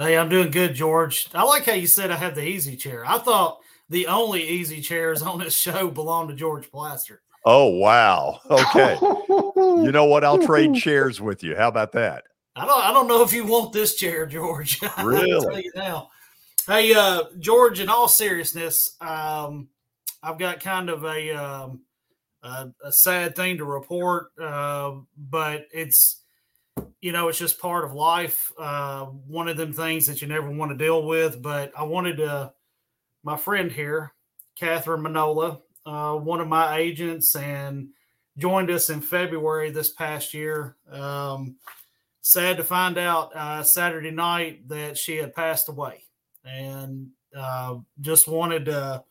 Hey, I'm doing good, George. I like how you said I have the easy chair. I thought the only easy chairs on this show belong to George Plaster. Oh, wow. Okay. [laughs] you know what? I'll trade chairs with you. How about that? I don't I don't know if you want this chair, George. [laughs] Really? I'll tell you now. Hey, uh, George. In all seriousness, um, I've got kind of a, um, a, a sad thing to report, uh, but it's you know it's just part of life. Uh, one of them things that you never want to deal with. But I wanted to. My friend here, Catherine Manola, uh, one of my agents, and joined us in February this past year. Um, sad to find out uh, Saturday night that she had passed away, and uh, just wanted to.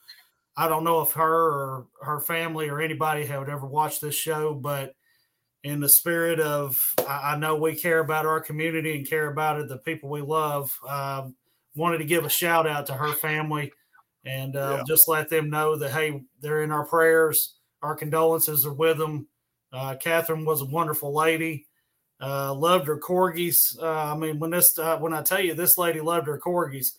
I don't know if her or her family or anybody had ever watched this show, but in the spirit of, I, know we care about our community and care about it, the people we love. Uh, wanted to give a shout out to her family and uh, yeah. just let them know that hey, they're in our prayers. Our condolences are with them. Uh, Catherine was a wonderful lady. Uh, loved her corgis. Uh, I mean, when this uh, when I tell you this lady loved her corgis,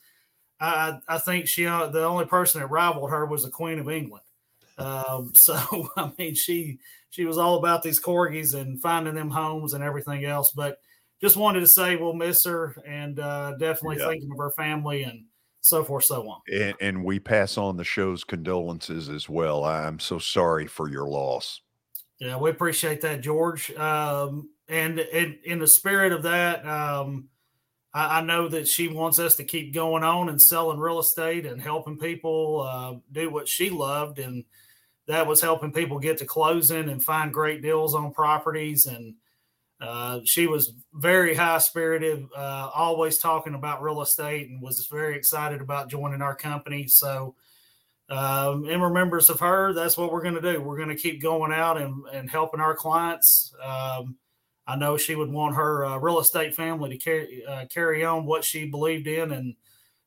I I think she uh, the only person that rivaled her was the Queen of England. Um, [laughs] so I mean, she she was all about these corgis and finding them homes and everything else. But just wanted to say we'll miss her and uh, definitely yeah. thinking of her family and so forth, so on. And, and we pass on the show's condolences as well. I'm so sorry for your loss. Yeah, we appreciate that, George. Um, and in, in the spirit of that, um, I, I, know that she wants us to keep going on and selling real estate and helping people uh, do what she loved, and that was helping people get to closing and find great deals on properties. And uh, she was very high spirited, uh, always talking about real estate, and was very excited about joining our company. So um, in remembrance of her, that's what we're going to do. We're going to keep going out and, and helping our clients. Um, I know she would want her uh, real estate family to carry uh, carry on what she believed in, and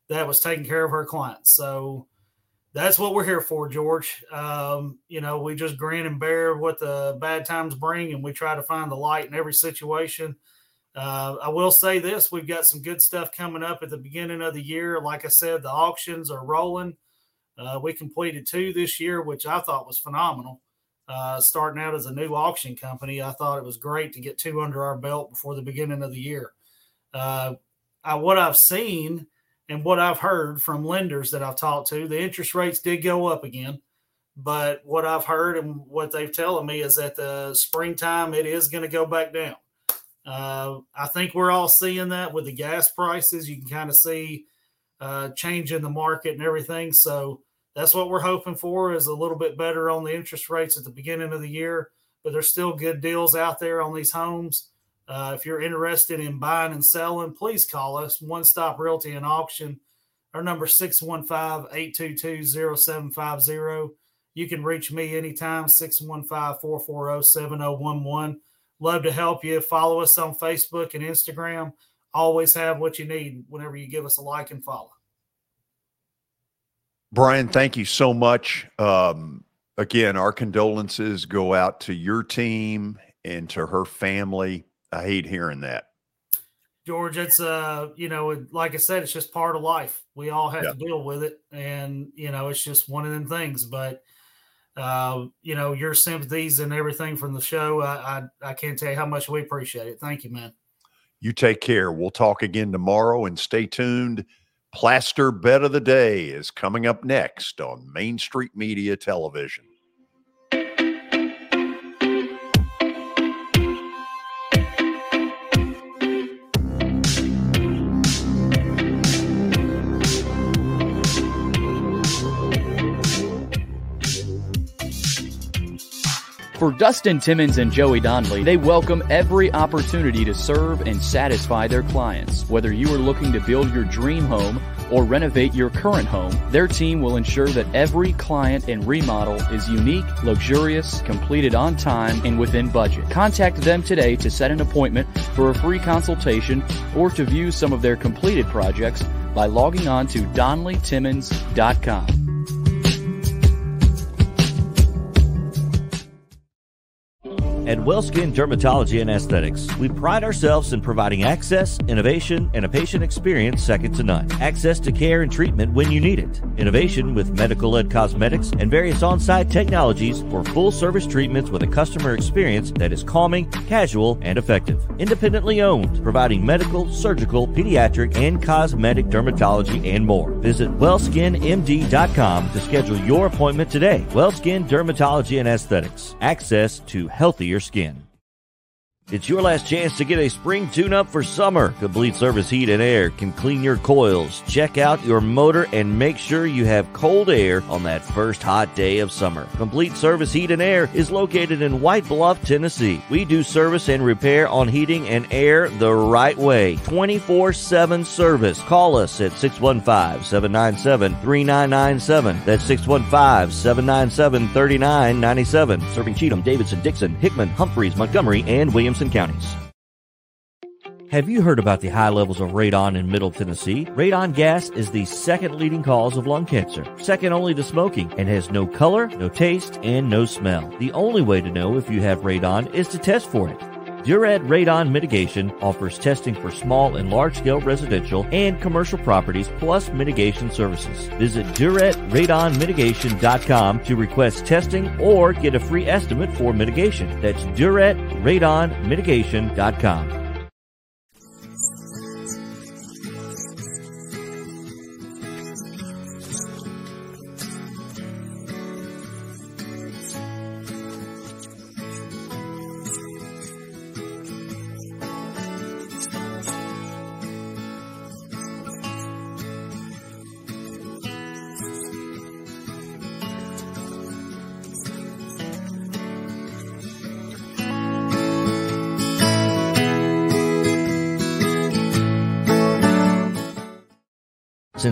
that was taking care of her clients. So that's what we're here for, George. Um, you know, we just grin and bear what the bad times bring, and we try to find the light in every situation. Uh, I will say this: we've got some good stuff coming up at the beginning of the year. Like I said, the auctions are rolling. Uh, we completed two this year, which I thought was phenomenal. Uh, starting out as a new auction company, I thought it was great to get two under our belt before the beginning of the year. Uh, what I've seen and what I've heard from lenders that I've talked to, the interest rates did go up again. But what I've heard and what they've telling me is that the springtime it is going to go back down. Uh, I think we're all seeing that with the gas prices. You can kind of see uh, change in the market and everything. So that's what we're hoping for is a little bit better on the interest rates at the beginning of the year. But there's still good deals out there on these homes. Uh, if you're interested in buying and selling, please call us One Stop Realty and Auction. Our number 615-822-0750. You can reach me anytime 615-440-7011. Love to help you. Follow us on Facebook and Instagram always have what you need whenever you give us a like and follow. Brian, thank you so much. Um, again, our condolences go out to your team and to her family. I hate hearing that. George, it's uh, you know, like I said, it's just part of life. We all have to deal with it, and you know, it's just one of them things. But uh, you know, your sympathies and everything from the show, I, I I can't tell you how much we appreciate it. Thank you, man. You take care. We'll talk again tomorrow and stay tuned. Plaster Bet of the Day is coming up next on Main Street Media Television. For Dustin Timmons and Joey Donnelly, they welcome every opportunity to serve and satisfy their clients. Whether you are looking to build your dream home or renovate your current home, their team will ensure that every client and remodel is unique, luxurious, completed on time, and within budget. Contact them today to set an appointment for a free consultation or to view some of their completed projects by logging on to DonnellyTimmons.com. At WellSkin Dermatology and Aesthetics, we pride ourselves in providing access, innovation, and a patient experience second to none. Access to care and treatment when you need it. Innovation with medical led cosmetics and various on site technologies for full service treatments with a customer experience that is calming, casual, and effective. Independently owned, providing medical, surgical, pediatric, and cosmetic dermatology and more. Visit wellskinmd.com to schedule your appointment today. WellSkin Dermatology and Aesthetics. Access to healthier skin. It's your last chance to get a spring tune up for summer. Complete Service Heat and Air can clean your coils, check out your motor, and make sure you have cold air on that first hot day of summer. Complete Service Heat and Air is located in White Bluff, Tennessee. We do service and repair on heating and air the right way. 24 7 service. Call us at 615 797 3997. That's 615 797 3997. Serving Cheatham, Davidson, Dickson, Hickman, Humphreys, Montgomery, and Williamson counties. Have you heard about the high levels of radon in Middle Tennessee? Radon gas is the second leading cause of lung cancer, second only to smoking, and has no color, no taste, and no smell. The only way to know if you have radon is to test for it. Duret Radon Mitigation offers testing for small and large scale residential and commercial properties plus mitigation services. Visit DuretRadonMitigation.com to request testing or get a free estimate for mitigation. That's DuretRadonMitigation.com.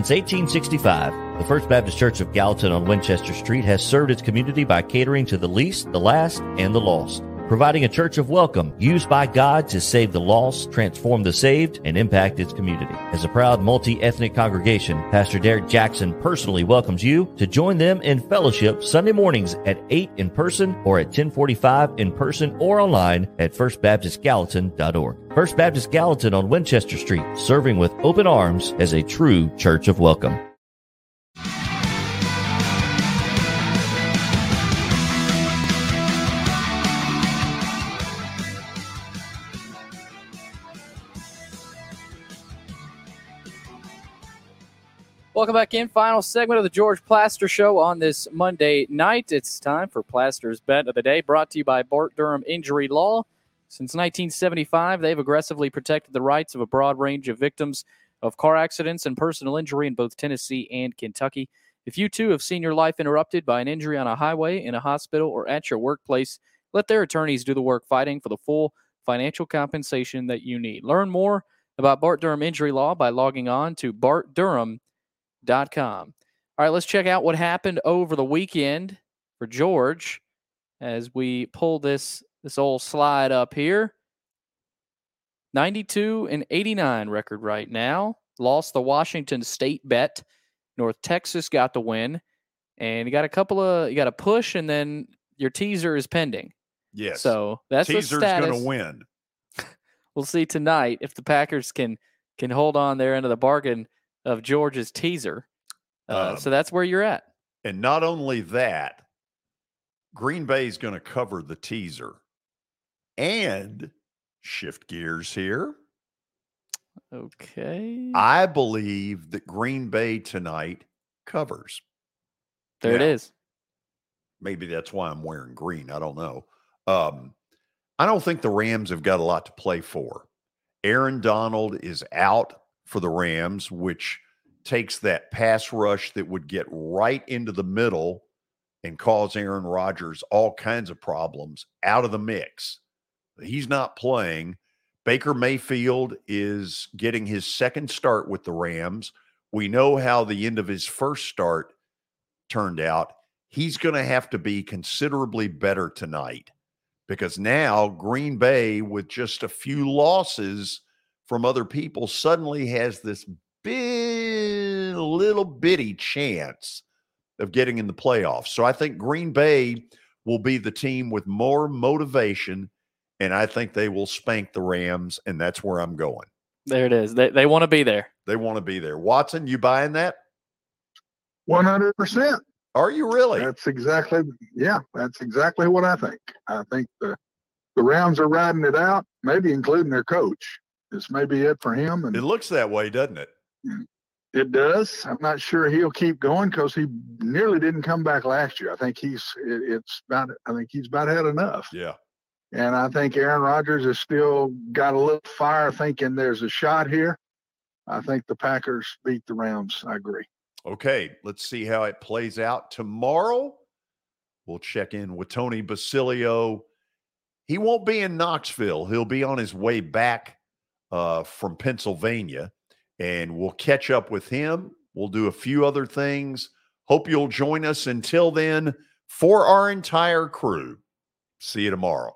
Since 1865, the First Baptist Church of Gallatin on Winchester Street has served its community by catering to the least, the last, and the lost providing a church of welcome used by God to save the lost, transform the saved, and impact its community. As a proud multi-ethnic congregation, Pastor Derek Jackson personally welcomes you to join them in fellowship Sunday mornings at 8 in person or at 1045 in person or online at firstbaptistgallatin.org. First Baptist Gallatin on Winchester Street, serving with open arms as a true church of welcome. Welcome back in. Final segment of the George Plaster Show on this Monday night. It's time for Plaster's Bet of the Day, brought to you by Bart Durham Injury Law. Since 1975, they've aggressively protected the rights of a broad range of victims of car accidents and personal injury in both Tennessee and Kentucky. If you too have seen your life interrupted by an injury on a highway, in a hospital, or at your workplace, let their attorneys do the work fighting for the full financial compensation that you need. Learn more about Bart Durham Injury Law by logging on to Bart Durham com. All right, let's check out what happened over the weekend for George as we pull this this old slide up here. 92 and 89 record right now. Lost the Washington State bet. North Texas got the win. And you got a couple of you got a push and then your teaser is pending. Yes. So that's Teaser's the status. going to win. [laughs] We'll see tonight if the Packers can can hold on their end of the bargain of George's teaser. Uh, Um, so that's where you're at. And not only that, Green Bay is going to cover the teaser and shift gears here. Okay. I believe that Green Bay tonight covers. There it is. Maybe that's why I'm wearing green. I don't know. Um, I don't think the Rams have got a lot to play for. Aaron Donald is out for the Rams, which takes that pass rush that would get right into the middle and cause Aaron Rodgers all kinds of problems out of the mix. He's not playing. Baker Mayfield is getting his second start with the Rams. We know how the end of his first start turned out. He's going to have to be considerably better tonight because now Green Bay, with just a few losses from other people, suddenly has this big, little bitty chance of getting in the playoffs. So I think Green Bay will be the team with more motivation, and I think they will spank the Rams, and that's where I'm going. There it is. They they want to be there. They want to be there. Watson, you buying that? One hundred percent. Are you really? That's exactly yeah. That's exactly what I think. I think the the Rams are riding it out, maybe including their coach. This may be it for him. And It looks that way, doesn't it? It does. I'm not sure he'll keep going because he nearly didn't come back last year. I think he's it, it's about I think he's about had enough. Yeah. And I think Aaron Rodgers has still got a little fire thinking there's a shot here. I think the Packers beat the Rams. I agree. Okay, let's see how it plays out tomorrow. We'll check in with Tony Basilio. He won't be in Knoxville. He'll be on his way back uh, from Pennsylvania, and we'll catch up with him. We'll do a few other things. Hope you'll join us. Until then, for our entire crew, see you tomorrow.